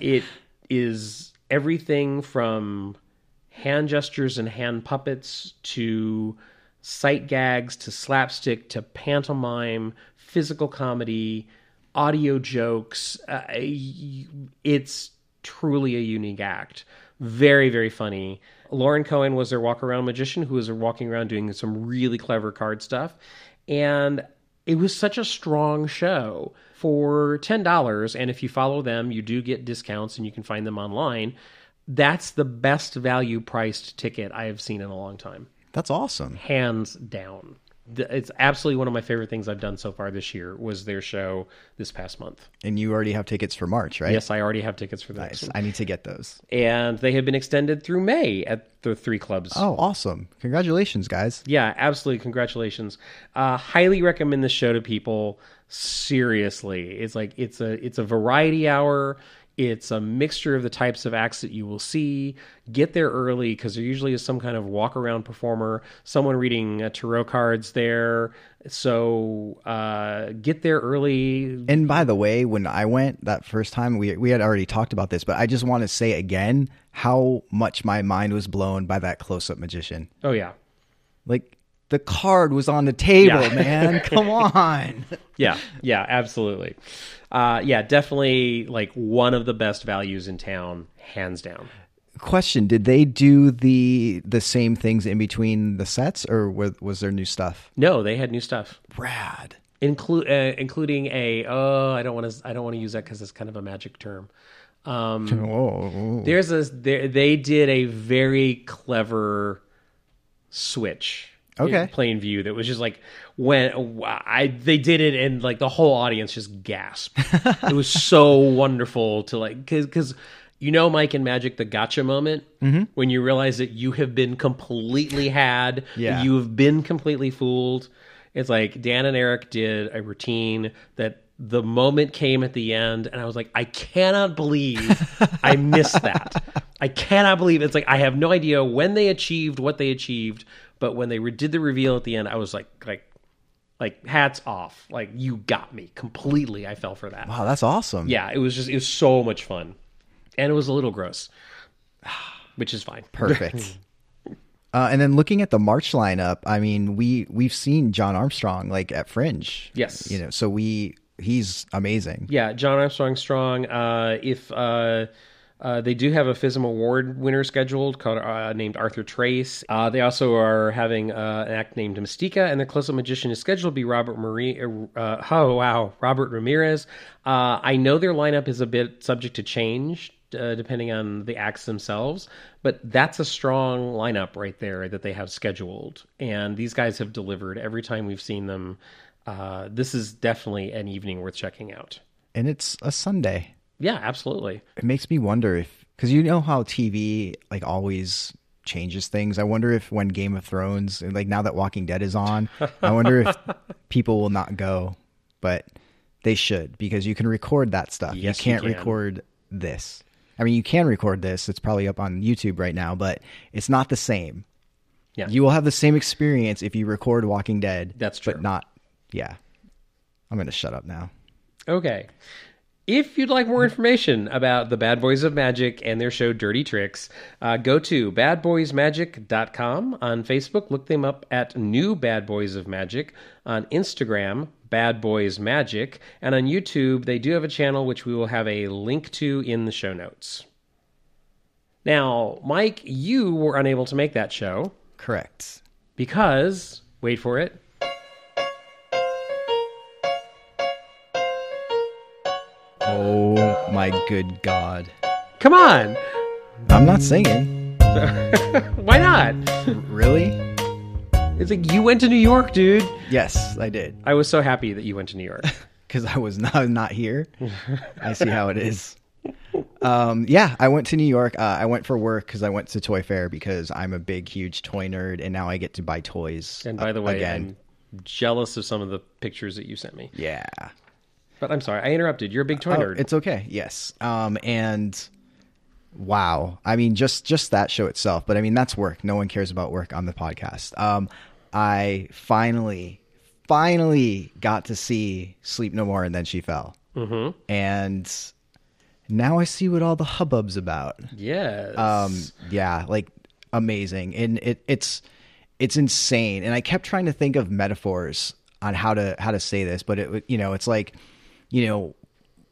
It is everything from hand gestures and hand puppets to sight gags to slapstick to pantomime, physical comedy, audio jokes. Uh, it's truly a unique act. Very, very funny. Lauren Cohen was their walk around magician who was walking around doing some really clever card stuff. And it was such a strong show for $10. And if you follow them, you do get discounts and you can find them online. That's the best value priced ticket I have seen in a long time. That's awesome. Hands down it's absolutely one of my favorite things I've done so far this year was their show this past month. And you already have tickets for March, right? Yes, I already have tickets for nice. I need to get those. And they have been extended through May at the three clubs. Oh, awesome! Congratulations, guys. Yeah, absolutely. Congratulations. Uh, highly recommend this show to people. Seriously, it's like it's a it's a variety hour. It's a mixture of the types of acts that you will see. Get there early because there usually is some kind of walk around performer, someone reading uh, tarot cards there. So uh, get there early. And by the way, when I went that first time, we we had already talked about this, but I just want to say again how much my mind was blown by that close up magician. Oh yeah, like the card was on the table, yeah. man. Come on. yeah, yeah, absolutely. Uh, yeah, definitely like one of the best values in town, hands down. Question: Did they do the the same things in between the sets, or was, was there new stuff? No, they had new stuff. Rad. Include uh, including a oh, I don't want to I don't want to use that because it's kind of a magic term. Um, whoa. There's a there, they did a very clever switch okay. plain view that was just like when I they did it and like the whole audience just gasped. it was so wonderful to like because because you know Mike and Magic the gotcha moment mm-hmm. when you realize that you have been completely had, yeah. you have been completely fooled. It's like Dan and Eric did a routine that the moment came at the end and I was like, I cannot believe I missed that. I cannot believe it's like I have no idea when they achieved what they achieved, but when they did the reveal at the end, I was like, like, like hats off. Like you got me completely. I fell for that. Wow, that's awesome. Yeah, it was just it was so much fun, and it was a little gross, which is fine. Perfect. Uh, and then looking at the March lineup, I mean, we we've seen John Armstrong like at Fringe. Yes, you know, so we he's amazing. Yeah, John Armstrong strong. Uh, if uh, uh, they do have a FISM award winner scheduled called uh, named Arthur Trace. Uh, they also are having uh, an act named Mystica, and their close-up magician is scheduled to be Robert Marie. Uh, oh wow, Robert Ramirez. I know their lineup is a bit subject to change. depending on the acts themselves, but that's a strong lineup right there that they have scheduled, and these guys have delivered every time we've seen them. this is definitely an evening worth checking out, and it's a Sunday. Yeah, absolutely. It makes me wonder if because you know how TV like always changes things. I wonder if when Game of Thrones, like now that Walking Dead is on, I wonder if people will not go, but they should because you can record that stuff. Yes, you can't you can. record this. I mean, you can record this. It's probably up on YouTube right now, but it's not the same. Yeah. You will have the same experience if you record Walking Dead. That's true. But not, yeah. I'm going to shut up now. Okay. If you'd like more information about the Bad Boys of Magic and their show Dirty Tricks, uh, go to badboysmagic.com. On Facebook, look them up at New Bad Boys of Magic. On Instagram, Bad Boys Magic. And on YouTube, they do have a channel which we will have a link to in the show notes. Now, Mike, you were unable to make that show. Correct. Because, wait for it, Oh my good God. Come on. I'm not singing. Why not? Really? It's like you went to New York, dude. Yes, I did. I was so happy that you went to New York. because I was not not here. I see how it is. Um, yeah, I went to New York. Uh, I went for work because I went to Toy Fair because I'm a big, huge toy nerd, and now I get to buy toys. And by the way, again, I'm jealous of some of the pictures that you sent me. yeah, But I'm sorry, I interrupted. You're a big toy Oh, nerd. it's okay. Yes. Um, and wow, I mean, just just that show itself. But I mean, that's work. No one cares about work on the podcast. Um, I finally, finally got to see Sleep No More, and then she fell. Mm-hmm. And now I see what all the hubbub's about. yes. Um, yeah, like amazing, and it it's it's insane. And I kept trying to think of metaphors on how to how to say this, but it you know it's like you know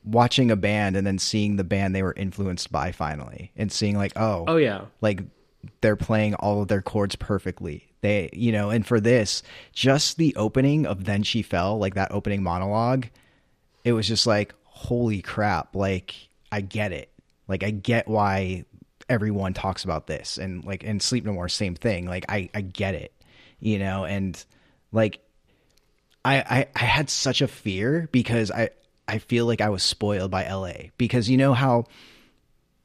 watching a band and then seeing the band they were influenced by finally, and seeing like oh oh yeah. like they're playing all of their chords perfectly. They, you know, and for this, just the opening of Then She Fell, like that opening monologue, it was just like, holy crap. Like, I get it. Like, I get why everyone talks about this. And like, and Sleep No More, same thing. Like, I, I get it, you know, and like, I, I, I had such a fear because I, I feel like I was spoiled by LA because you know how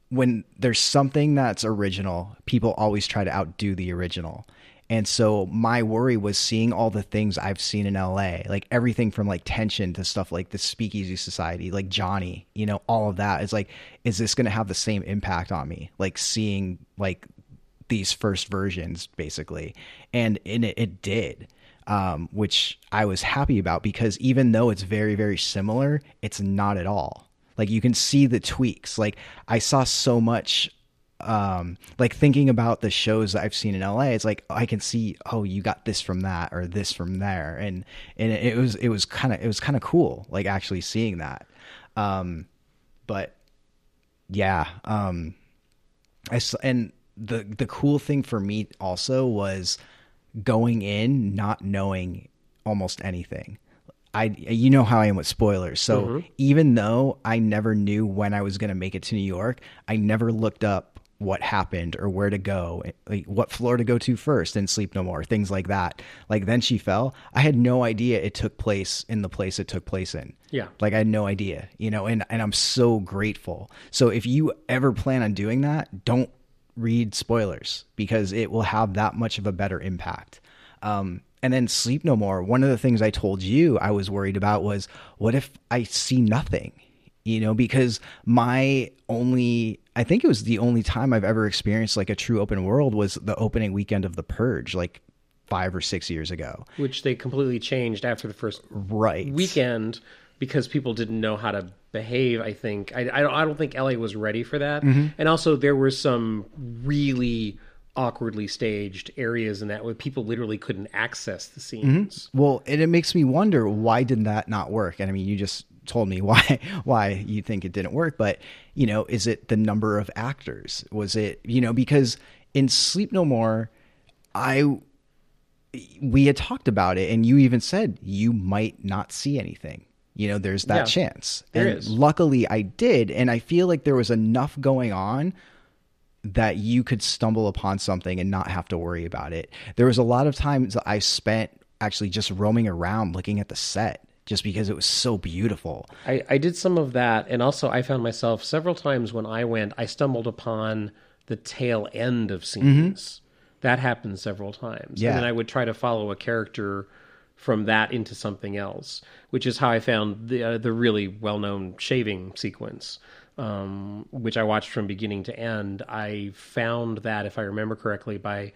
when there's something that's original, people always try to outdo the original. And so my worry was seeing all the things I've seen in LA, like everything from like tension to stuff like the Speakeasy Society, like Johnny, you know, all of that. It's like, is this going to have the same impact on me? Like seeing like these first versions basically. And, and it, it did. Um, which I was happy about because even though it's very, very similar, it's not at all. Like you can see the tweaks. Like I saw so much um like thinking about the shows that I've seen in LA it's like I can see oh you got this from that or this from there and and it was it was kind of it was kind of cool like actually seeing that um but yeah um I and the the cool thing for me also was going in not knowing almost anything. I you know how I am with spoilers. So mm-hmm. even though I never knew when I was going to make it to New York, I never looked up what happened or where to go, like what floor to go to first and sleep no more, things like that. Like then she fell. I had no idea it took place in the place it took place in. Yeah. Like I had no idea, you know, and and I'm so grateful. So if you ever plan on doing that, don't read spoilers because it will have that much of a better impact. Um, and then sleep no more. One of the things I told you I was worried about was what if I see nothing? You know, because my only, I think it was the only time I've ever experienced like a true open world was the opening weekend of The Purge, like five or six years ago. Which they completely changed after the first Right. weekend because people didn't know how to behave. I think I, I don't I don't think LA was ready for that, Mm-hmm. and also there were some really awkwardly staged areas in that where people literally couldn't access the scenes. Well, and it makes me wonder why did that not work? And I mean, you just told me why why you think it didn't work, but you know, is it the number of actors? Was it you know because in Sleep No More, I we had talked about it, and you even said you might not see anything. You know, there's that Yeah, chance. there and is. luckily, I did, and I feel like there was enough going on that you could stumble upon something and not have to worry about it. There was a lot of times I spent actually just roaming around looking at the set just because it was so beautiful. I, I did some of that, and also I found myself several times when I went, I stumbled upon the tail end of mm-hmm. scenes. That happened several times. Yeah. And then I would try to follow a character from that into something else, which is how I found the uh, the really well known shaving sequence, um, which I watched from beginning to end. I found that, if I remember correctly, by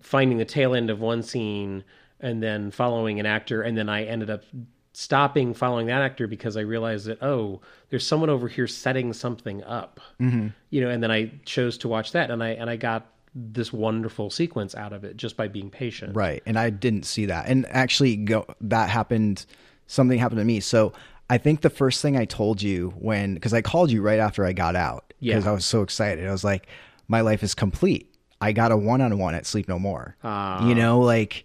finding the tail end of one scene and then following an actor, and then I ended up stopping following that actor because I realized that oh, there's someone over here setting something up, mm-hmm. you know, and then I chose to watch that, and I and I got this wonderful sequence out of it just by being patient. Right. And I didn't see that. And actually go that happened something happened to me. So I think the first thing I told you when cuz I called you right after I got out because Yeah. I was so excited. I was like my life is complete. I got a one-on-one at Sleep No More. Ah. You know, like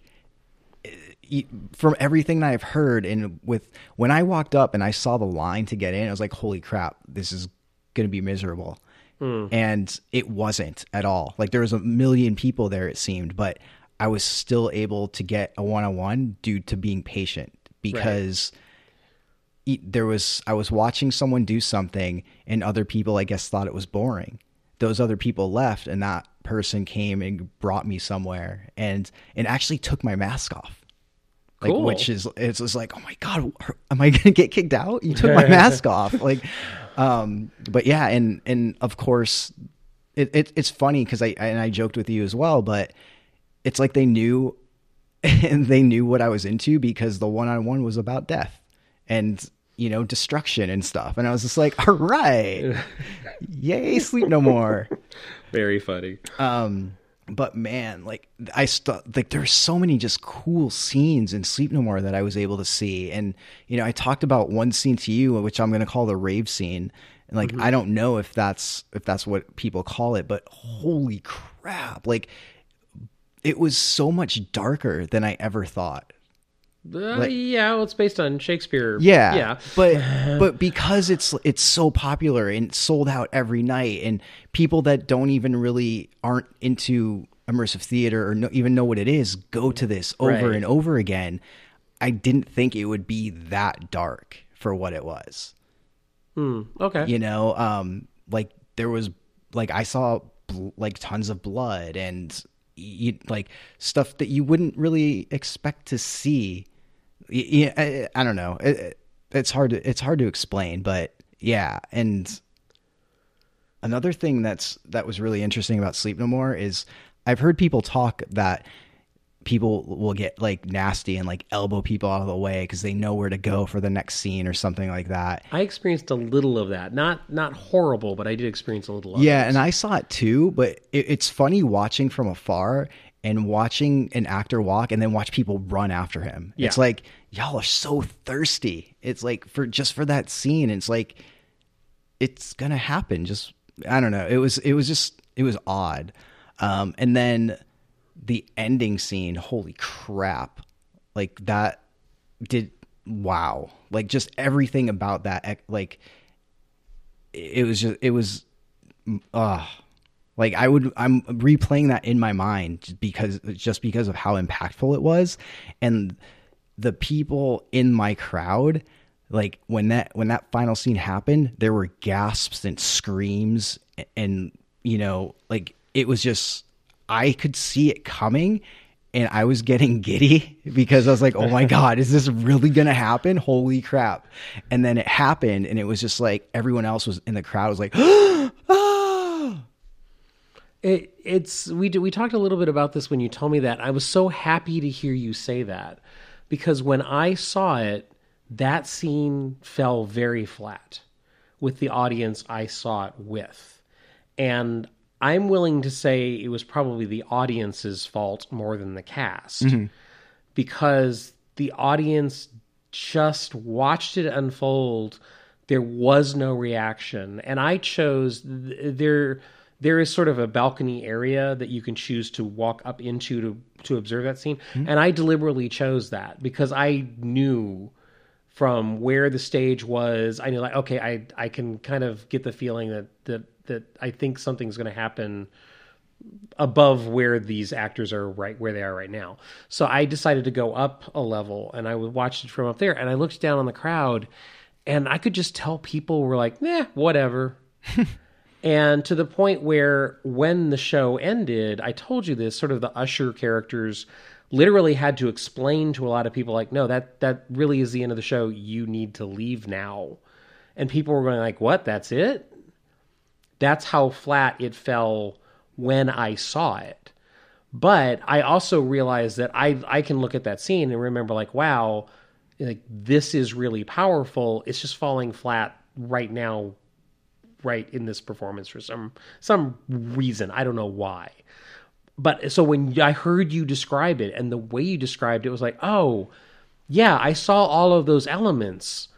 from everything that I've heard and with when I walked up and I saw the line to get in, I was like, holy crap, this is going to be miserable. Mm. And it wasn't at all. Like there was a million people there, it seemed, but I was still able to get a one on one due to being patient because e- there was I was watching someone do something and other people I guess thought it was boring. Those other people left and that person came and brought me somewhere and and actually took my mask off. Like Cool. which is it's just like, oh my god, am I gonna get kicked out? You took my mask off. Like um but yeah, and and of course it, it it's funny because I and I joked with you as well, but it's like they knew and they knew what I was into because the one on one was about death and you know destruction and stuff, and I was just like, all right, yay, sleep no more. Very funny. Um, but man, like I st- like there's so many just cool scenes in Sleep No More that I was able to see, and you know I talked about one scene to you, which I'm going to call the rave scene, and like mm-hmm. I don't know if that's if that's what people call it, but holy crap, like it was so much darker than I ever thought. Uh, yeah, well, it's based on Shakespeare. Yeah, yeah. But but because it's it's so popular and sold out every night, and people that don't even really aren't into immersive theater or no, even know what it is go to this over Right. and over again. I didn't think it would be that dark for what it was. Okay. You know, um, like there was like I saw bl- like tons of blood and you, like stuff that you wouldn't really expect to see. Yeah, I, I don't know. It, it- it's hard to it's hard to explain, but yeah. And another thing that's that was really interesting about Sleep No More is I've heard people talk that people will get like nasty and like elbow people out of the way because they know where to go for the next scene or something like that. I experienced a little of that. Not not horrible, but I did experience a little of Yeah, and I saw it too, but it, it's funny watching from afar and watching an actor walk and then watch people run after him. Yeah. It's like y'all are so thirsty. It's like for just for that scene. It's like it's gonna happen. Just I don't know. It was it was just it was odd. Um, and then the ending scene. Holy crap! Like that did wow. Like just everything about that. Like it was just it was uh like I would I'm replaying that in my mind just because just because of how impactful it was and the people in my crowd like when that when that final scene happened there were gasps and screams and you know like it was just I could see it coming and I was getting giddy because I was like, "Oh my god, is this really going to happen? Holy crap." And then it happened and it was just like everyone else was in the crowd was like, "Ah!" It, it's we do, we talked a little bit about this when you told me that. I was so happy to hear you say that because when I saw it, that scene fell very flat with the audience I saw it with, and I'm willing to say it was probably the audience's fault more than the cast mm-hmm. because the audience just watched it unfold. There was no reaction, and I chose th- there. There is sort of a balcony area that you can choose to walk up into to to observe that scene, mm-hmm. and I deliberately chose that because I knew from where the stage was. I knew like okay, I I can kind of get the feeling that that that I think something's going to happen above where these actors are right where they are right now. So I decided to go up a level and I watched it from up there and I looked down on the crowd and I could just tell people were like, "Nah, whatever." and to the point where when the show ended, I told you this, sort of the usher characters literally had to explain to a lot of people like, "No, that that really is the end of the show. You need to leave now." And people were going like, "What? That's it?" That's how flat it fell when I saw it. But I also realized that I I can look at that scene and remember like, wow, like this is really powerful. It's just falling flat right now, right in this performance for some some reason. I don't know why. But so when I heard you describe it and the way you described it was like, oh, yeah, I saw all of those elements,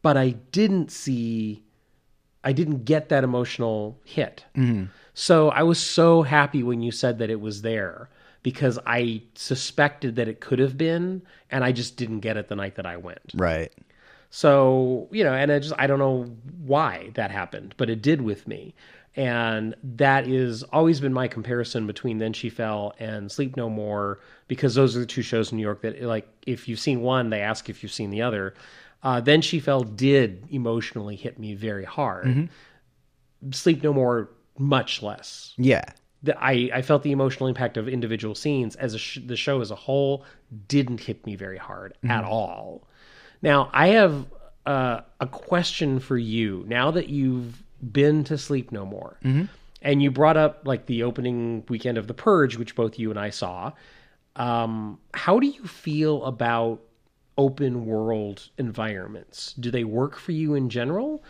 but I didn't see I didn't get that emotional hit. Mm-hmm. So I was so happy when you said that it was there because I suspected that it could have been, and I just didn't get it the night that I went. Right. So you know, and I just I don't know why that happened, but it did with me. And that is always been my comparison between Then She Fell and Sleep No More because those are the two shows in New York that, like, if you've seen one, they ask if you've seen the other. Uh, then She Fell did emotionally hit me very hard. Sleep No More, much less Yeah. the, I, I felt the emotional impact of individual scenes as a sh- the show as a whole didn't hit me very hard at all. Now I have uh, a question for you. Now that you've been to Sleep No More, and you brought up like the opening weekend of The Purge, which both you and I saw, um, how do you feel about open world environments? Do they work for you in general?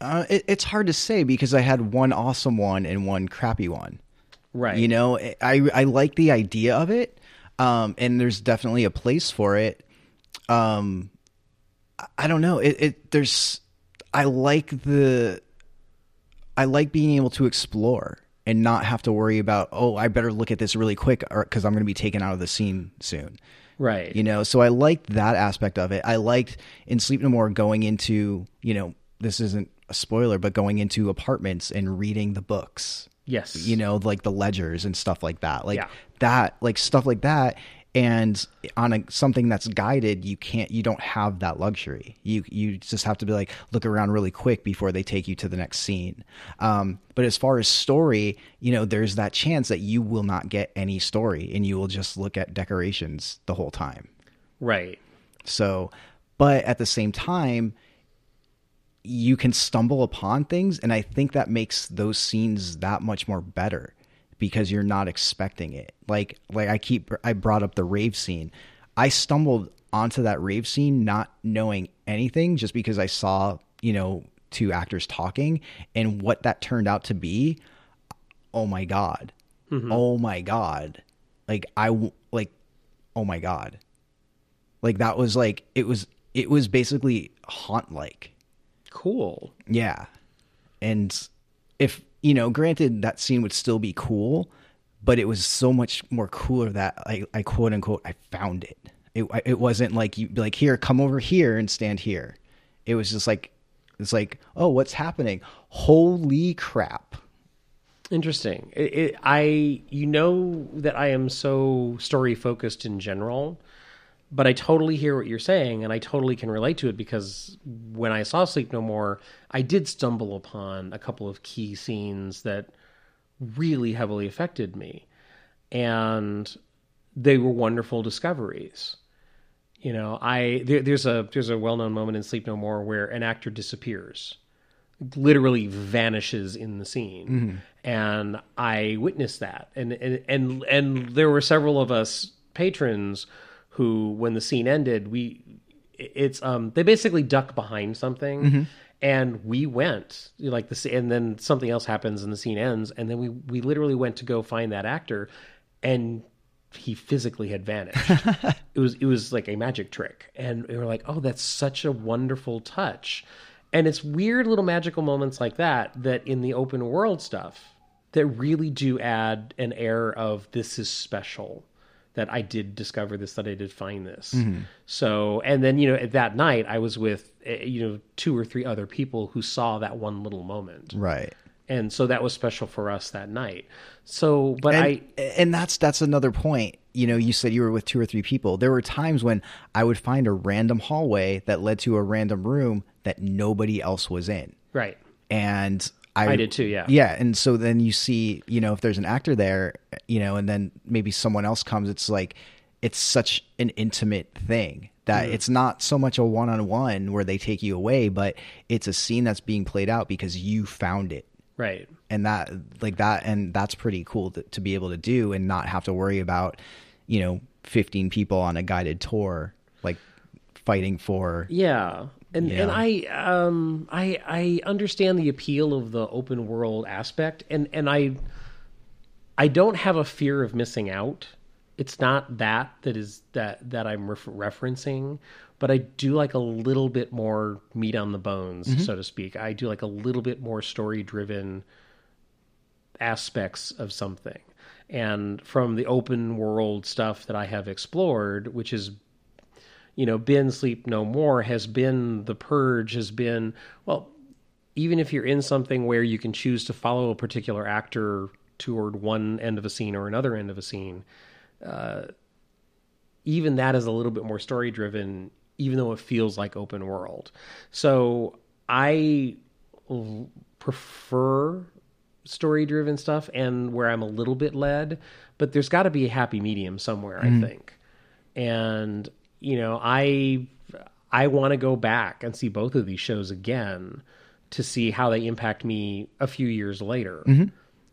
Uh, it, it's hard to say because I had one awesome one and one crappy one. Right. You know, I I like the idea of it, um, and there's definitely a place for it. Um, I- don't know. It, it there's I like the I like being able to explore and not have to worry about oh I better look at this really quick because I'm going to be taken out of the scene soon. right. You know, so I liked that aspect of it. I liked in Sleep No More going into, you know, this isn't a spoiler, but going into apartments and reading the books. yes. You know, like the ledgers and stuff like that. Like Yeah. that, like stuff like that. And on a something that's guided, you can't you don't have that luxury. You you just have to be like look around really quick before they take you to the next scene. Um, but as far as story, you know, there's that chance that you will not get any story and you will just look at decorations the whole time. right. So, but at the same time, you can stumble upon things, and I think that makes those scenes that much more better because you're not expecting it. Like, like I keep I brought up the rave scene. I stumbled onto that rave scene not knowing anything, just because I saw you know two actors talking, and what that turned out to be. Oh my god! Mm-hmm. Oh my god! Like I like, oh my god! Like that was like it was it was basically haunt like. Cool. Yeah. And if, you know, granted that scene would still be cool, but it was so much more cooler that I, I quote unquote, I found it. It, it wasn't like you like, here, come over here and stand here. It was just like, it's like, oh, what's happening? Holy crap. Interesting. It, it, I, you know, that I am so story focused in general, but I totally hear what you're saying, and I totally can relate to it because when I saw Sleep No More, I did stumble upon a couple of key scenes that really heavily affected me, and they were wonderful discoveries. You know, I there, there's a there's a well known moment in Sleep No More where an actor disappears literally vanishes in the scene. Mm-hmm. And i witnessed that. And, and and and there were several of us patrons who when the scene ended we it's um they basically duck behind something and we went like the and then something else happens and the scene ends and then we we literally went to go find that actor and he physically had vanished. It was it was like a magic trick and we were like oh that's such a wonderful touch. And it's weird little magical moments like that that in the open world stuff that really do add an air of this is special that I did discover this that I did find this. So and then you know at that night I was with eh, you know two or three other people who saw that one little moment. Right. And so that was special for us that night. So but and, I and that's that's another point you know you said you were with two or three people there were times when i would find a random hallway that led to a random room that nobody else was in right. and i, I did too, yeah. yeah and so then you see you know if there's an actor there you know and then maybe someone else comes it's like it's such an intimate thing that Mm. it's not so much a one-on-one where they take you away but it's a scene that's being played out because you found it Right. and that like that and that's pretty cool to, to be able to do and not have to worry about you know 15 people on a guided tour like fighting for Yeah. And Yeah. and I um I I understand the appeal of the open world aspect and and I I don't have a fear of missing out. It's not that that is that that I'm ref- referencing, but I do like a little bit more meat on the bones, so to speak. I do like a little bit more story driven aspects of something. And from the open world stuff that I have explored, which is you know, been Sleep No More has been The Purge, has been, well, even if you're in something where you can choose to follow a particular actor toward one end of a scene or another end of a scene, uh, even that is a little bit more story driven, even though it feels like open world. So I l- prefer story driven stuff and where I'm a little bit led, but there's got to be a happy medium somewhere, I think. And you know, I I want to go back and see both of these shows again to see how they impact me a few years later.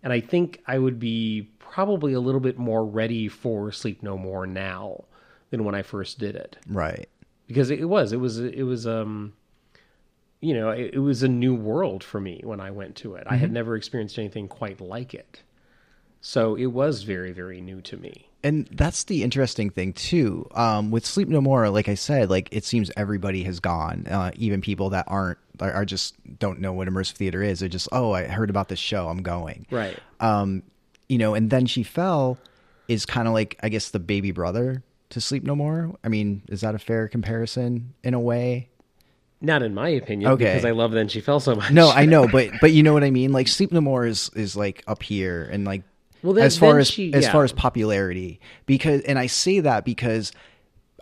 And I think I would be probably a little bit more ready for Sleep No More now than when I first did it Right. because it was it was it was um you know it, it was a new world for me when I went to it. I had never experienced anything quite like it. So it was very very new to me. And that's the interesting thing too. Um, with sleep no more like i said like it seems everybody has gone uh, even people that aren't are, are just don't know what immersive theater is. They're just oh i heard about this show. I'm going. Right. um, you know and then she fell is kind of like i guess the baby brother to sleep no more. I mean is that a fair comparison in a way? Not in my opinion Okay. because I love then she fell so much. no i know but but you know what i mean? Like sleep no more is is like up here and like Well, then- as far then as she- as far as popularity because and i say that because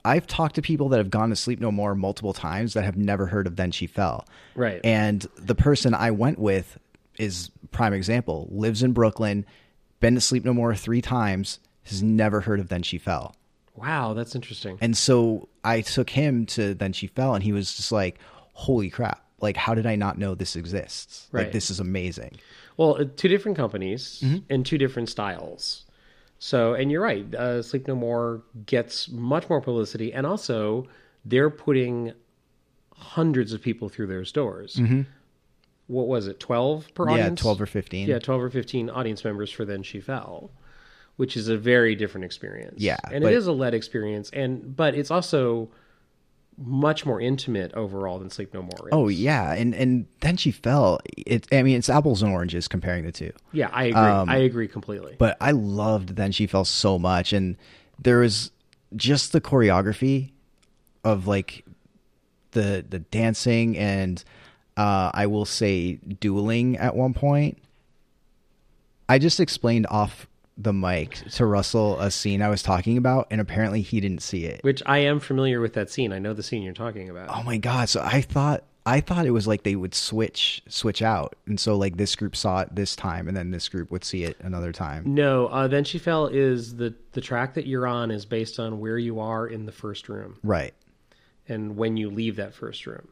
i've talked to people that have gone to sleep no more multiple times that have never heard of then she fell Right. and the person i went with is prime example lives in brooklyn been to sleep no more three times has never heard of then she fell Wow, that's interesting. and so I took him to Then She Fell, and he was just like, holy crap. Like, how did I not know this exists? Like, this is amazing. Well, uh, two different companies Mm-hmm. and two different styles. So, and you're right. Uh, Sleep No More gets much more publicity, and also they're putting hundreds of people through their stores. What was it? Twelve per Mm-hmm. Yeah, 12 or 15. Yeah, twelve or fifteen audience members for Then She Fell, which is a very different experience. Yeah, and it is a led experience, and but it's also much more intimate overall than Sleep No More. Is. Oh, yeah. And and Then She Fell, it, I mean, it's apples and oranges comparing the two. yeah, I agree. Um, I agree completely. But I loved Then She Fell so much. And there was just the choreography of like the the dancing and uh, I will say dueling at one point. I just explained off the mic to Russell a scene I was talking about, and apparently he didn't see it. Which I am familiar with that scene. I know the scene you're talking about. Oh my god! So I thought I thought it was like they would switch switch out, and so like this group saw it this time, and then this group would see it another time. No, uh, then she fell is the the track that you're on is based on where you are in the first room Right. and when you leave that first room.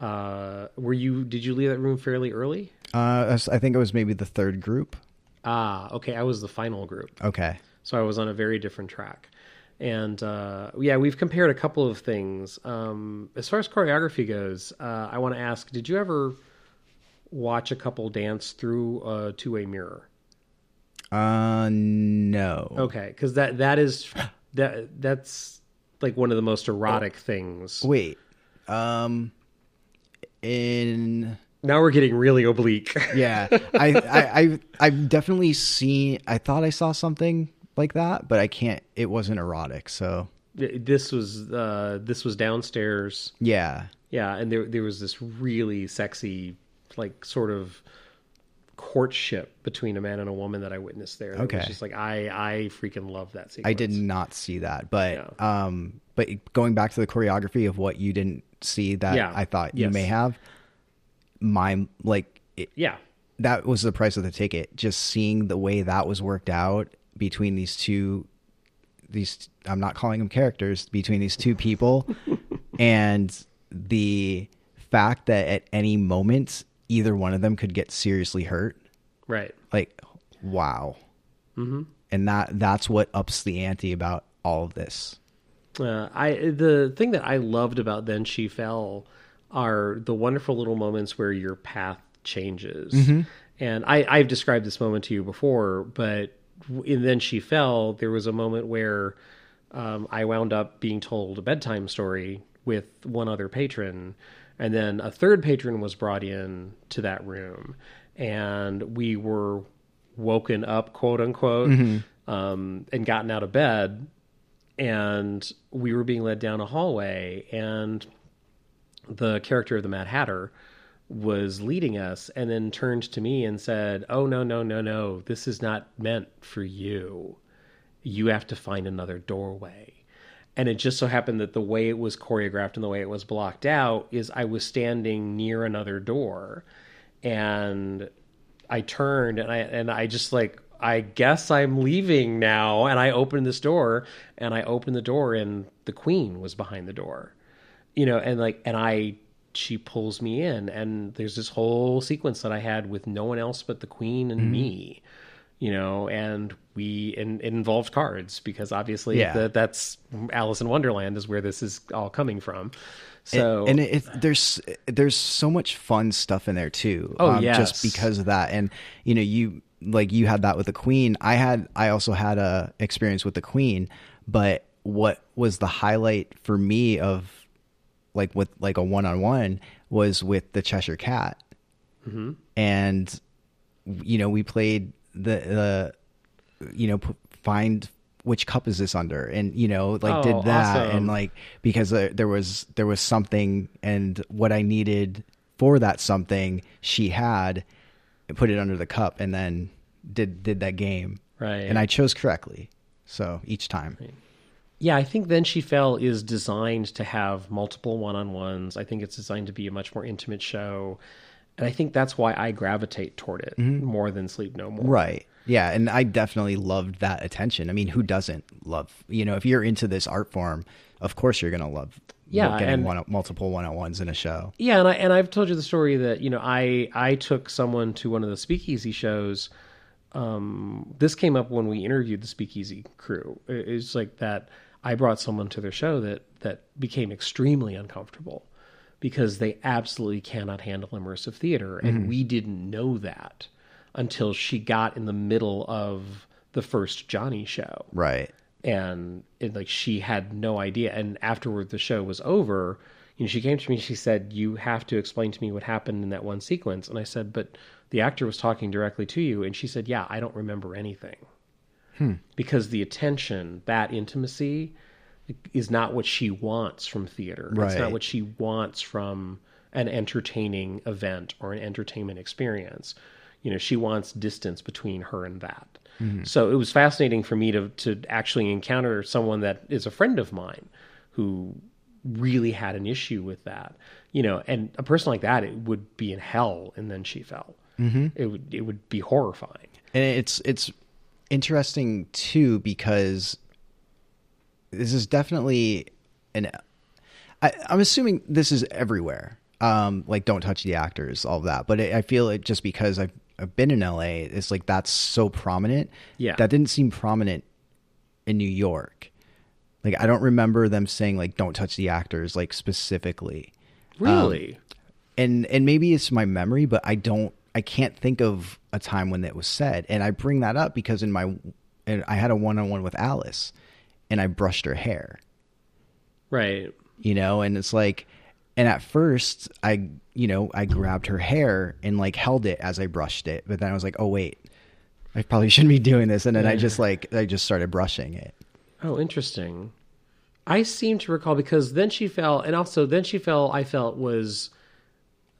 Uh, were you did you leave that room fairly early? Uh, I think it was maybe the third group. Ah, okay. I was the final group, Okay. so I was on a very different track. And uh, yeah, we've compared a couple of things. Um, as far as choreography goes, uh, I want to ask: Did you ever watch a couple dance through a two-way mirror? Uh, no. Okay, because that that is that that's like one of the most erotic things. Wait. Um, in Now we're getting really oblique. yeah, I I I've, I've definitely seen. I thought I saw something like that, but I can't. It wasn't erotic, so this was uh, this was downstairs. yeah. Yeah, and there there was this really sexy, like sort of courtship between a man and a woman that I witnessed there. Okay. was just like I I freaking love that sequence. I did not see that, but um, but going back to the choreography of what you didn't see that Yeah. I thought you may have, my like it, Yeah, that was the price of the ticket. Just seeing the way that was worked out between these two, these I'm not calling them characters between these two people, and the fact that at any moment either one of them could get seriously hurt. right. Like, wow. Mm-hmm. And that that's what ups the ante about all of this. Uh, I the thing that I loved about then she fell are the wonderful little moments where your path changes. And I, I've described this moment to you before, but in then she fell, there was a moment where um, I wound up being told a bedtime story with one other patron, and then a third patron was brought in to that room, and we were woken up, quote unquote, um, and gotten out of bed and we were being led down a hallway and the character of the mad hatter was leading us and then turned to me and said, "Oh no, no, no, no. This is not meant for you. You have to find another doorway." And it just so happened that the way it was choreographed and the way it was blocked out is I was standing near another door and I turned and I and I just like I guess I'm leaving now and I opened this door and I opened the door and the queen was behind the door. You know, and like and I she pulls me in and there's this whole sequence that I had with no one else but the queen and me. You know, and we and it involved cards because obviously Yeah. that that's Alice in Wonderland is where this is all coming from. So and it, it, there's there's so much fun stuff in there too. Oh, um, yes. just because of that, and you know, you like you had that with the Queen. I had I also had a experience with the Queen, but what was the highlight for me of like with like a one on one was with the Cheshire Cat, Mm-hmm. and you know we played the the you know p- find which cup is this under and you know like Oh, did that awesome. and like because uh, there was there was something and what i needed for that something she had put it under the cup and then did did that game Right. and i chose correctly so each time Yeah, I think Then She Fell is designed to have multiple one on ones. I think it's designed to be a much more intimate show. And I think that's why I gravitate toward it more than Sleep No More. Mm-hmm. right yeah and i definitely loved that attention i mean who doesn't love you know if you're into this art form of course you're gonna love Yeah, getting and- one, multiple one-on-ones in a show Yeah, and I and I've told you the story that you know I I took someone to one of the Speakeasy shows. Um, this came up when we interviewed the Speakeasy crew. It's like that. I brought someone to their show that that became extremely uncomfortable because they absolutely cannot handle immersive theater, and mm-hmm. we didn't know that until she got in the middle of the first Johnny show. Right. And it, like she had no idea. And afterward the show was over you know she came to me she said you have to explain to me what happened in that one sequence. And i said but the actor was talking directly to you. And she said yeah i don't remember anything because the attention that intimacy is not what she wants from theater. It's not what she wants from an entertaining event or an entertainment experience. You know she wants distance between her and that. So it was fascinating for me to to actually encounter someone that is a friend of mine who really had an issue with that. You know and a person like that it would be in hell and then she fell. Mm-hmm. it would it would be horrifying. And it's it's interesting too because this is definitely an I, i'm assuming this is everywhere. Um like don't touch the actors all of that. But it, i feel it just because i've, I've been in la it's like that's so prominent. Yeah. that didn't seem prominent in new york. Like i don't remember them saying like don't touch the actors like specifically. Really? And and maybe it's my memory but i don't i can't think of a time when that was said. And i bring that up because in my and i had a one-on-one with alice and i brushed her hair. Right. You know and it's like and at first i you know i grabbed her hair and like held it as i brushed it but then i was like oh wait i probably shouldn't be doing this. And then i just like i just started brushing it. Oh, interesting. I seem to recall because then she fell, and also then she fell. I felt was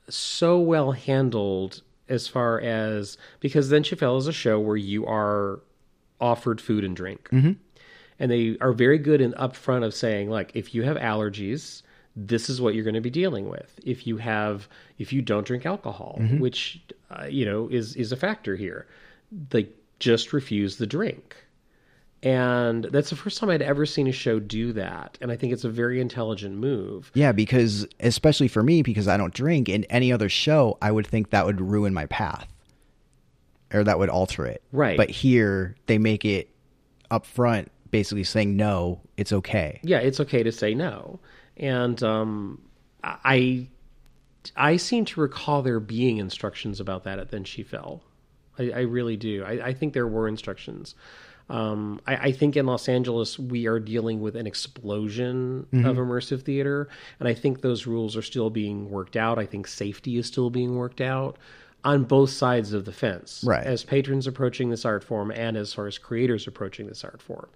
so well handled as far as because then she fell is a show where you are offered food and drink, mm-hmm. and they are very good in upfront of saying like if you have allergies, this is what you're going to be dealing with. If you have if you don't drink alcohol, which uh, you know is is a factor here, like just refuse the drink and that's the first time I'd ever seen a show do that. And I think it's a very intelligent move. yeah because especially for me because i don't drink in any other show i would think that would ruin my path or that would alter it Right. but here they make it up front basically saying no it's okay Yeah, it's okay to say no. And um, I, I seem to recall there being instructions about that at Then She Fell. I, I really do. I, I think there were instructions. Um, I, I think in Los Angeles we are dealing with an explosion of immersive theater, and I think those rules are still being worked out. I think safety is still being worked out on both sides of the fence, Right. As patrons approaching this art form, and as far as creators approaching this art form.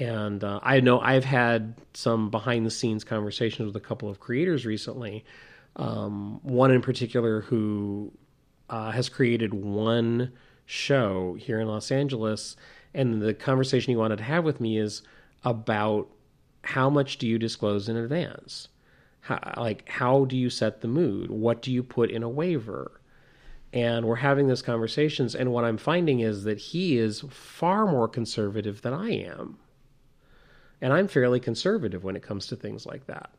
And uh, I know I've had some behind the scenes conversations with a couple of creators recently Um, one in particular who uh, has created one show here in Los Angeles, and the conversation he wanted to have with me is about how much do you disclose in advance? How, like, how do you set the mood? What do you put in a waiver? And we're having those conversations, and what I'm finding is that he is far more conservative than I am. And I'm fairly conservative when it comes to things like that.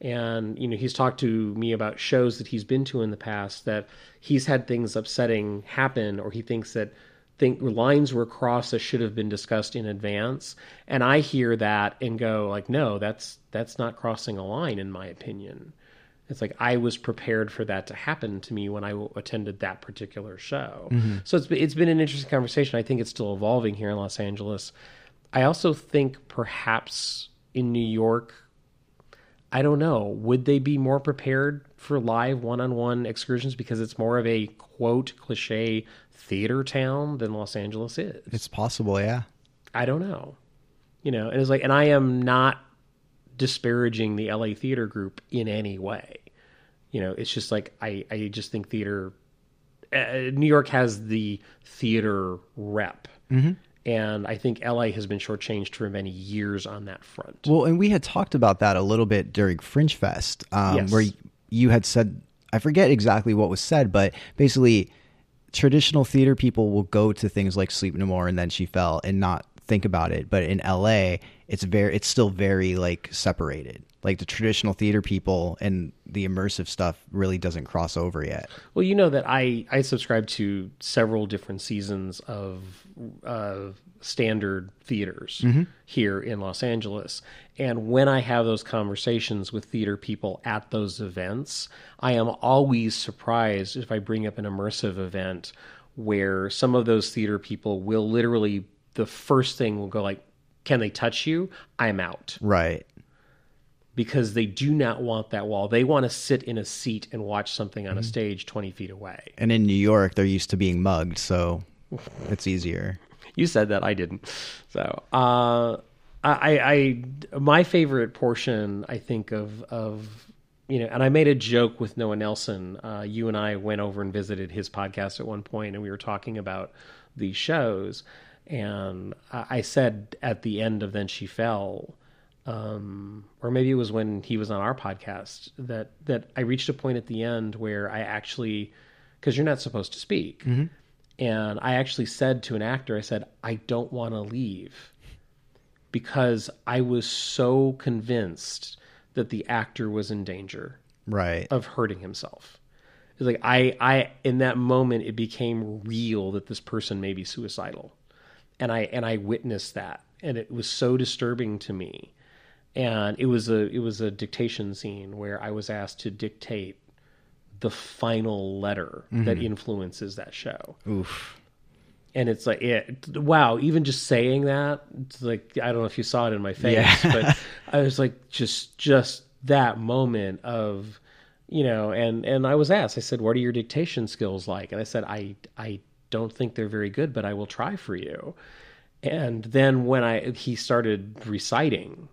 And, you know, he's talked to me about shows that he's been to in the past that he's had things upsetting happen, or he thinks that think lines were crossed that should have been discussed in advance. And i hear that and go like no that's that's not crossing a line in my opinion. It's like i was prepared for that to happen to me when i attended that particular show. Mm-hmm. So it's it's been an interesting conversation. I think it's still evolving here in los angeles. I also think perhaps in new york I don't know. Would they be more prepared for live one on one excursions because it's more of a quote cliche theater town than Los Angeles is? It's possible, yeah. I don't know. You know, and it's like, and I am not disparaging the LA theater group in any way. You know, it's just like, I, I just think theater, uh, New York has the theater rep. And I think LA has been shortchanged for many years on that front. Well, and we had talked about that a little bit during Fringe Fest, um, Yes. where you had said, I forget exactly what was said, but basically, traditional theater people will go to things like Sleep No More and Then She Fell and not think about it. But in LA, it's very, it's still very like separated. Like the traditional theater people and the immersive stuff really doesn't cross over yet. Well, you know that I I subscribe to several different seasons of uh, standard theaters here in Los Angeles, and when I have those conversations with theater people at those events, I am always surprised if I bring up an immersive event where some of those theater people will literally the first thing will go like, "Can they touch you? I'm out." Right. because they do not want that wall. They want to sit in a seat and watch something on a stage 20 feet away. And in New York, they're used to being mugged, so it's easier. You said that I didn't. So, uh, I, I, my favorite portion, I think of, of, you know, and I made a joke with Noah Nelson. Uh, you and I went over and visited his podcast at one point, and we were talking about these shows. And I said at the end of Then She Fell, um, or maybe it was when he was on our podcast that that I reached a point at the end where I actually, because you're not supposed to speak, and I actually said to an actor, I said, I don't want to leave because I was so convinced that the actor was in danger Right. of hurting himself. It's like I, I in that moment it became real that this person may be suicidal, and I and I witnessed that, and it was so disturbing to me. And it was a it was a dictation scene where I was asked to dictate the final letter that mm-hmm. influences that show Oof. and it's like it, wow even just saying that it's like i don't know if you saw it in my face Yeah. but i was like just just that moment of you know and and i was asked i said what are your dictation skills like and i said i i don't think they're very good but i will try for you and then when i he started reciting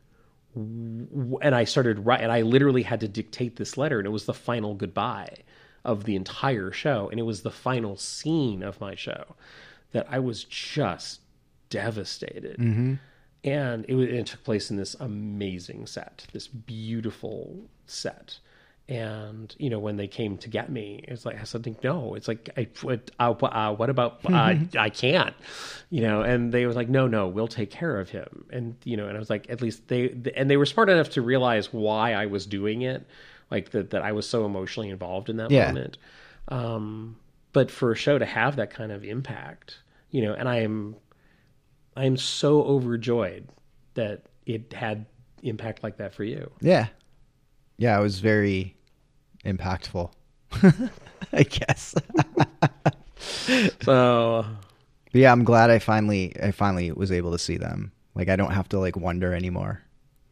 and I started right, and I literally had to dictate this letter, and it was the final goodbye of the entire show, and it was the final scene of my show that I was just devastated. Mm-hmm. And it, it took place in this amazing set, this beautiful set. And you know when they came to get me, it's like I said, no. It's like, I, what, uh, uh, what about uh, I can't, you know? And they were like, no, no, we'll take care of him. And you know, and I was like, at least they and they were smart enough to realize why I was doing it, like that that I was so emotionally involved in that Yeah. moment. Um, but for a show to have that kind of impact, you know, and I am I am so overjoyed that it had impact like that for you. Yeah. Yeah, it was very impactful. I guess. So But yeah, I'm glad I finally I finally was able to see them. Like I don't have to like wonder anymore.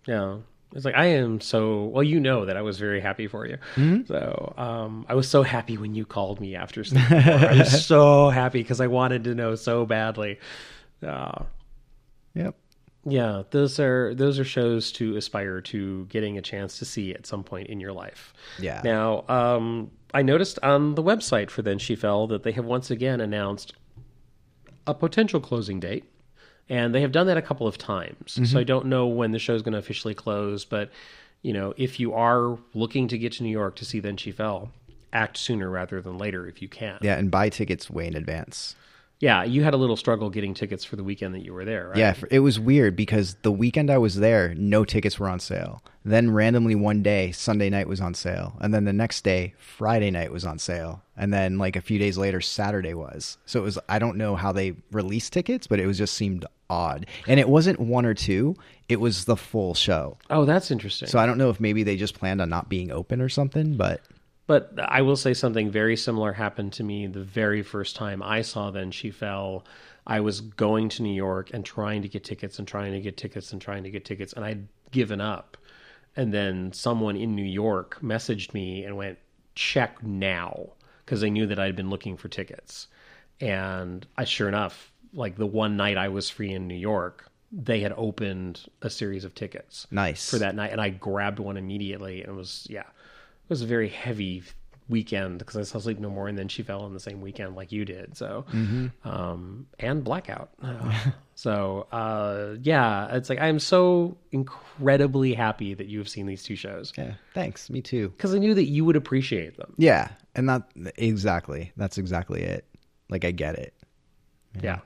yeah, it's like I am so well. You know that I was very happy for you. So um, I was so happy when you called me after. Sleep No More. I was so happy because I wanted to know so badly. Uh, Yep. Yeah, those are those are shows to aspire to getting a chance to see at some point in your life. Yeah. Now, um, I noticed on the website for Then She Fell that they have once again announced a potential closing date, and they have done that a couple of times. So I don't know when the show is going to officially close, but you know, if you are looking to get to New York to see Then She Fell, act sooner rather than later if you can. Yeah, and buy tickets way in advance. Yeah, you had a little struggle getting tickets for the weekend that you were there, right? Yeah, it was weird because the weekend I was there, no tickets were on sale. Then randomly one day, Sunday night was on sale, and then the next day, Friday night was on sale, and then like a few days later, Saturday was. So it was I don't know how they released tickets, but it was just seemed odd, and it wasn't one or two; it was the full show. Oh, that's interesting. So I don't know if maybe they just planned on not being open or something, but But I will say something very similar happened to me the very first time I saw Then She Fell. I was going to New York and trying to get tickets and trying to get tickets and trying to get tickets, and I'd given up. And then someone in New York messaged me and went, check now, because they knew that I'd been looking for tickets. And I, sure enough, like the one night I was free in New York, they had opened a series of tickets nice for that night, and I grabbed one immediately. And was yeah, was a very heavy weekend because I saw Sleep No More, and then she fell on the same weekend like you did. So, um, and Blackout. Uh, so uh, yeah, it's like I'm so incredibly happy that you have seen these two shows Yeah, thanks. Me too. because I knew that you would appreciate them. Yeah, and that exactly. That's exactly it. Like I get it. Yeah.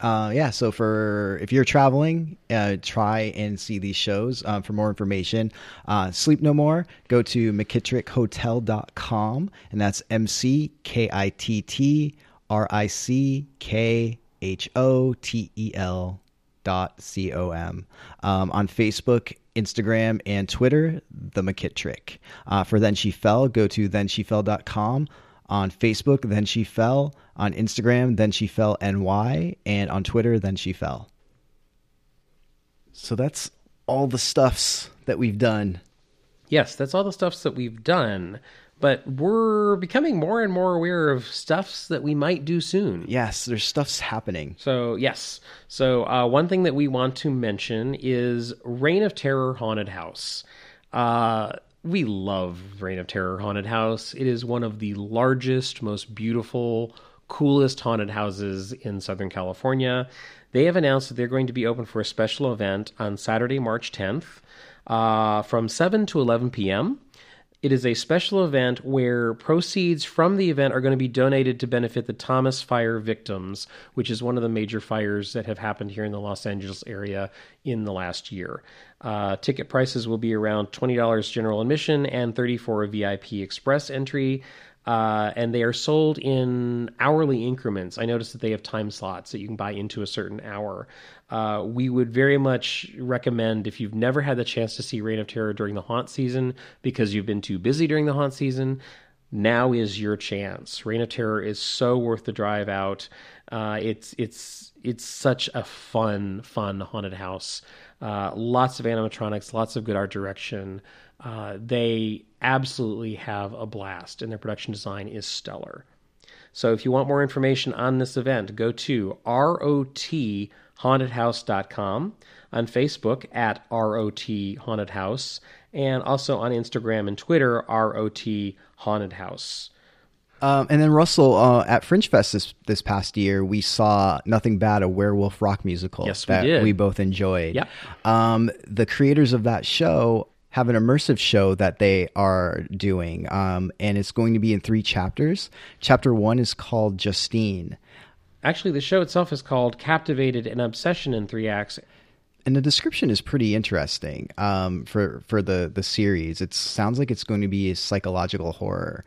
Uh, yeah, so for if you're traveling, uh, try and see these shows. Um, for more information, uh, Sleep No More, go to McKittrickHotel.com, and that's M C K I T T R I C K H O T E L dot C O M. Um, on Facebook, Instagram, and Twitter, The McKittrick. Uh, for Then She Fell, go to thenshefell.com on Facebook, then she fell. On Instagram, then she fell NY, and on Twitter, then she fell. So that's all the stuffs that we've done. Yes, that's all the stuffs that we've done. But we're becoming more and more aware of stuffs that we might do soon. Yes, there's stuffs happening. So, yes. So, uh, one thing that we want to mention is Reign of Terror Haunted House. Uh, we love Reign of Terror Haunted House. It is one of the largest, most beautiful, coolest haunted houses in Southern California. They have announced that they're going to be open for a special event on Saturday, March 10th uh, from 7 to 11 p.m. It is a special event where proceeds from the event are going to be donated to benefit the Thomas Fire victims, which is one of the major fires that have happened here in the Los Angeles area in the last year. Uh, ticket prices will be around $20 general admission and 34 VIP express entry. Uh, and they are sold in hourly increments. I noticed that they have time slots that you can buy into a certain hour. Uh, we would very much recommend if you've never had the chance to see Reign of Terror during the haunt season because you've been too busy during the haunt season, now is your chance. Reign of Terror is so worth the drive out. Uh, it's it's it's such a fun fun haunted house. Uh, lots of animatronics, lots of good art direction. Uh, they absolutely have a blast, and their production design is stellar. So if you want more information on this event, go to rothauntedhouse.com, on Facebook at ROT Haunted House, and also on Instagram and Twitter, ROT Haunted House. Um, and then Russell, uh, at Fringe Fest this this past year, we saw Nothing Bad, a werewolf rock musical Yes, we that did. we both enjoyed. Yep. Um, the creators of that show have an immersive show that they are doing, um, and it's going to be in three chapters. Chapter one is called Justine, Actually, the show itself is called Captivated an Obsession in Three Acts. and the description is pretty interesting um, for for the the series. It sounds like it's going to be a psychological horror.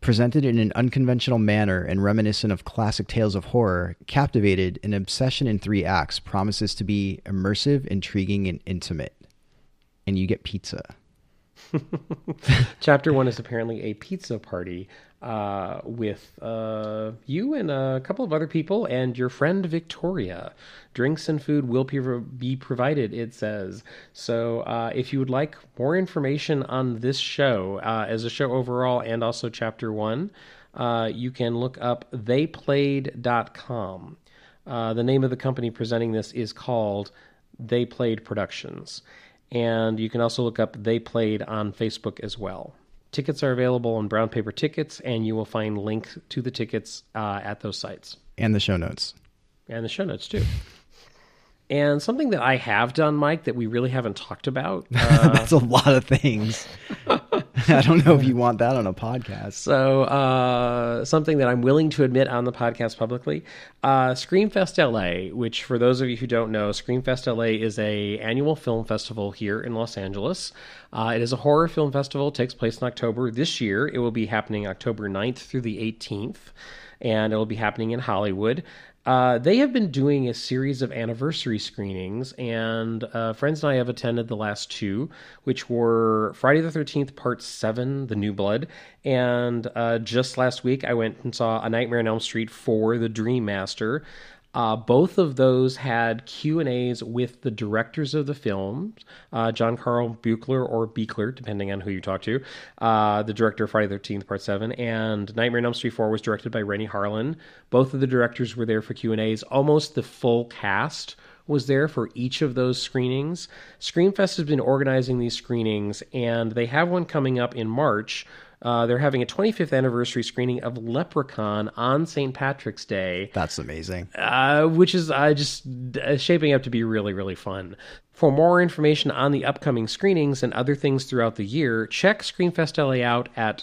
Presented in an unconventional manner and reminiscent of classic tales of horror, Captivated, an obsession in three acts, promises to be immersive, intriguing, and intimate. And you get pizza. Chapter one is apparently a pizza party uh, with uh, you and a couple of other people and your friend Victoria. Drinks and food will be, provided, it says. So uh, if you would like more information on this show, uh, as a show overall and also chapter one, uh, you can look up theyplayed.com. Uh, the name of the company presenting this is called They Played Productions. And you can also look up They Played on Facebook as well. Tickets are available on brown paper tickets, and you will find links to the tickets uh, at those sites And the show notes. and the show notes too. And something that I have done, Mike, that we really haven't talked about. Uh, That's a lot of things. I don't know if you want that on a podcast. so, uh, something that I'm willing to admit on the podcast publicly, uh, Screamfest LA, which for those of you who don't know, Screamfest LA is a annual film festival here in Los Angeles. Uh, it is a horror film festival. It takes place in October. This year, it will be happening October 9th through the 18th, and it will be happening in Hollywood. Uh, they have been doing a series of anniversary screenings, and uh, friends and I have attended the last two, which were Friday the 13th, Part 7, The New Blood, and uh, just last week I went and saw A Nightmare on Elm Street for The Dream Master. Uh, both of those had Q and A's with the directors of the films, uh, John Carl Buechler or Beekler, depending on who you talk to, uh, the director of Friday the Thirteenth Part Seven, and Nightmare on Elm Street Four was directed by Renny Harlin. Both of the directors were there for Q and A's. Almost the full cast was there for each of those screenings. Screamfest has been organizing these screenings, and they have one coming up in March. Uh, they're having a 25th anniversary screening of Leprechaun on St. Patrick's Day That's amazing. uh, which is uh, just uh, shaping up to be really, really fun. For more information on the upcoming screenings and other things throughout the year, check Screamfest LA out at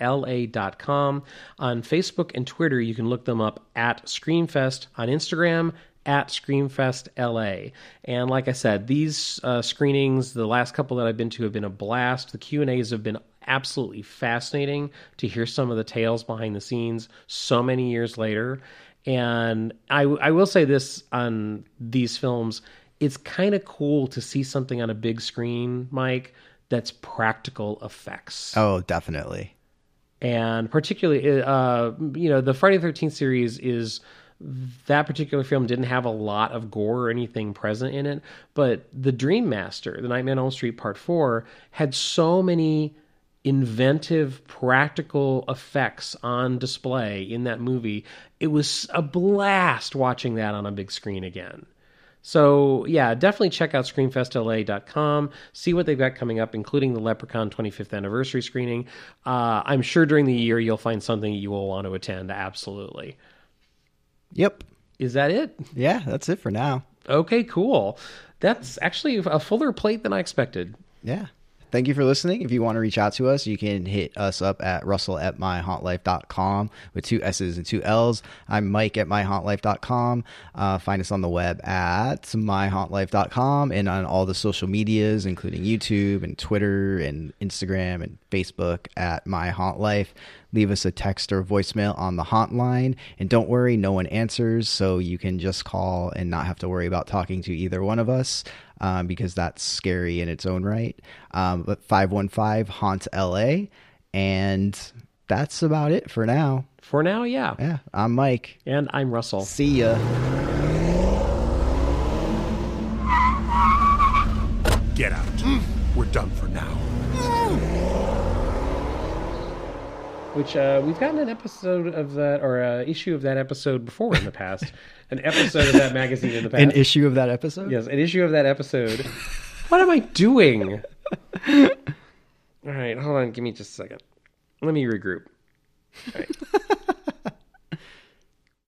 screamfestla.com. On Facebook and Twitter, you can look them up at Screamfest. On Instagram, at Screamfest LA. And like I said, these uh, screenings, the last couple that I've been to, have been a blast. The Q and A's have been absolutely fascinating to hear some of the tales behind the scenes so many years later. And I, I will say this on these films, it's kind of cool to see something on a big screen, Mike, that's practical effects Oh, definitely. and particularly uh you know the friday the 13th series is that particular film didn't have a lot of gore or anything present in it but the dream master the nightmare on elm street part 4 had so many inventive practical effects on display in that movie it was a blast watching that on a big screen again so yeah, definitely check out screamfestla.com. See what they've got coming up, including the Leprechaun 25th anniversary screening. Uh, I'm sure during the year you'll find something you will want to attend. Absolutely. Yep. Is that it? Yeah, that's it for now. Okay, cool. That's actually a fuller plate than I expected. Yeah. Thank you for listening. If you want to reach out to us, you can hit us up at russell at myhauntlife.com with two S's and two L's. I'm Mike at myhauntlife.com. Uh, find us on the web at myhauntlife.com and on all the social medias, including YouTube and Twitter and Instagram and Facebook at myhauntlife. Leave us a text or voicemail on the haunt line. And don't worry, no one answers. So you can just call and not have to worry about talking to either one of us um, because that's scary in its own right. Um, but 515 haunts LA. And that's about it for now. For now, yeah. Yeah, I'm Mike. And I'm Russell. See ya. Get out. We're done for now. Which uh, we've gotten an episode of that, or an issue of that episode before in the past. an episode of that magazine in the past. An issue of that episode? Yes, an issue of that episode. what am I doing? All right, hold on. Give me just a second. Let me regroup. All right.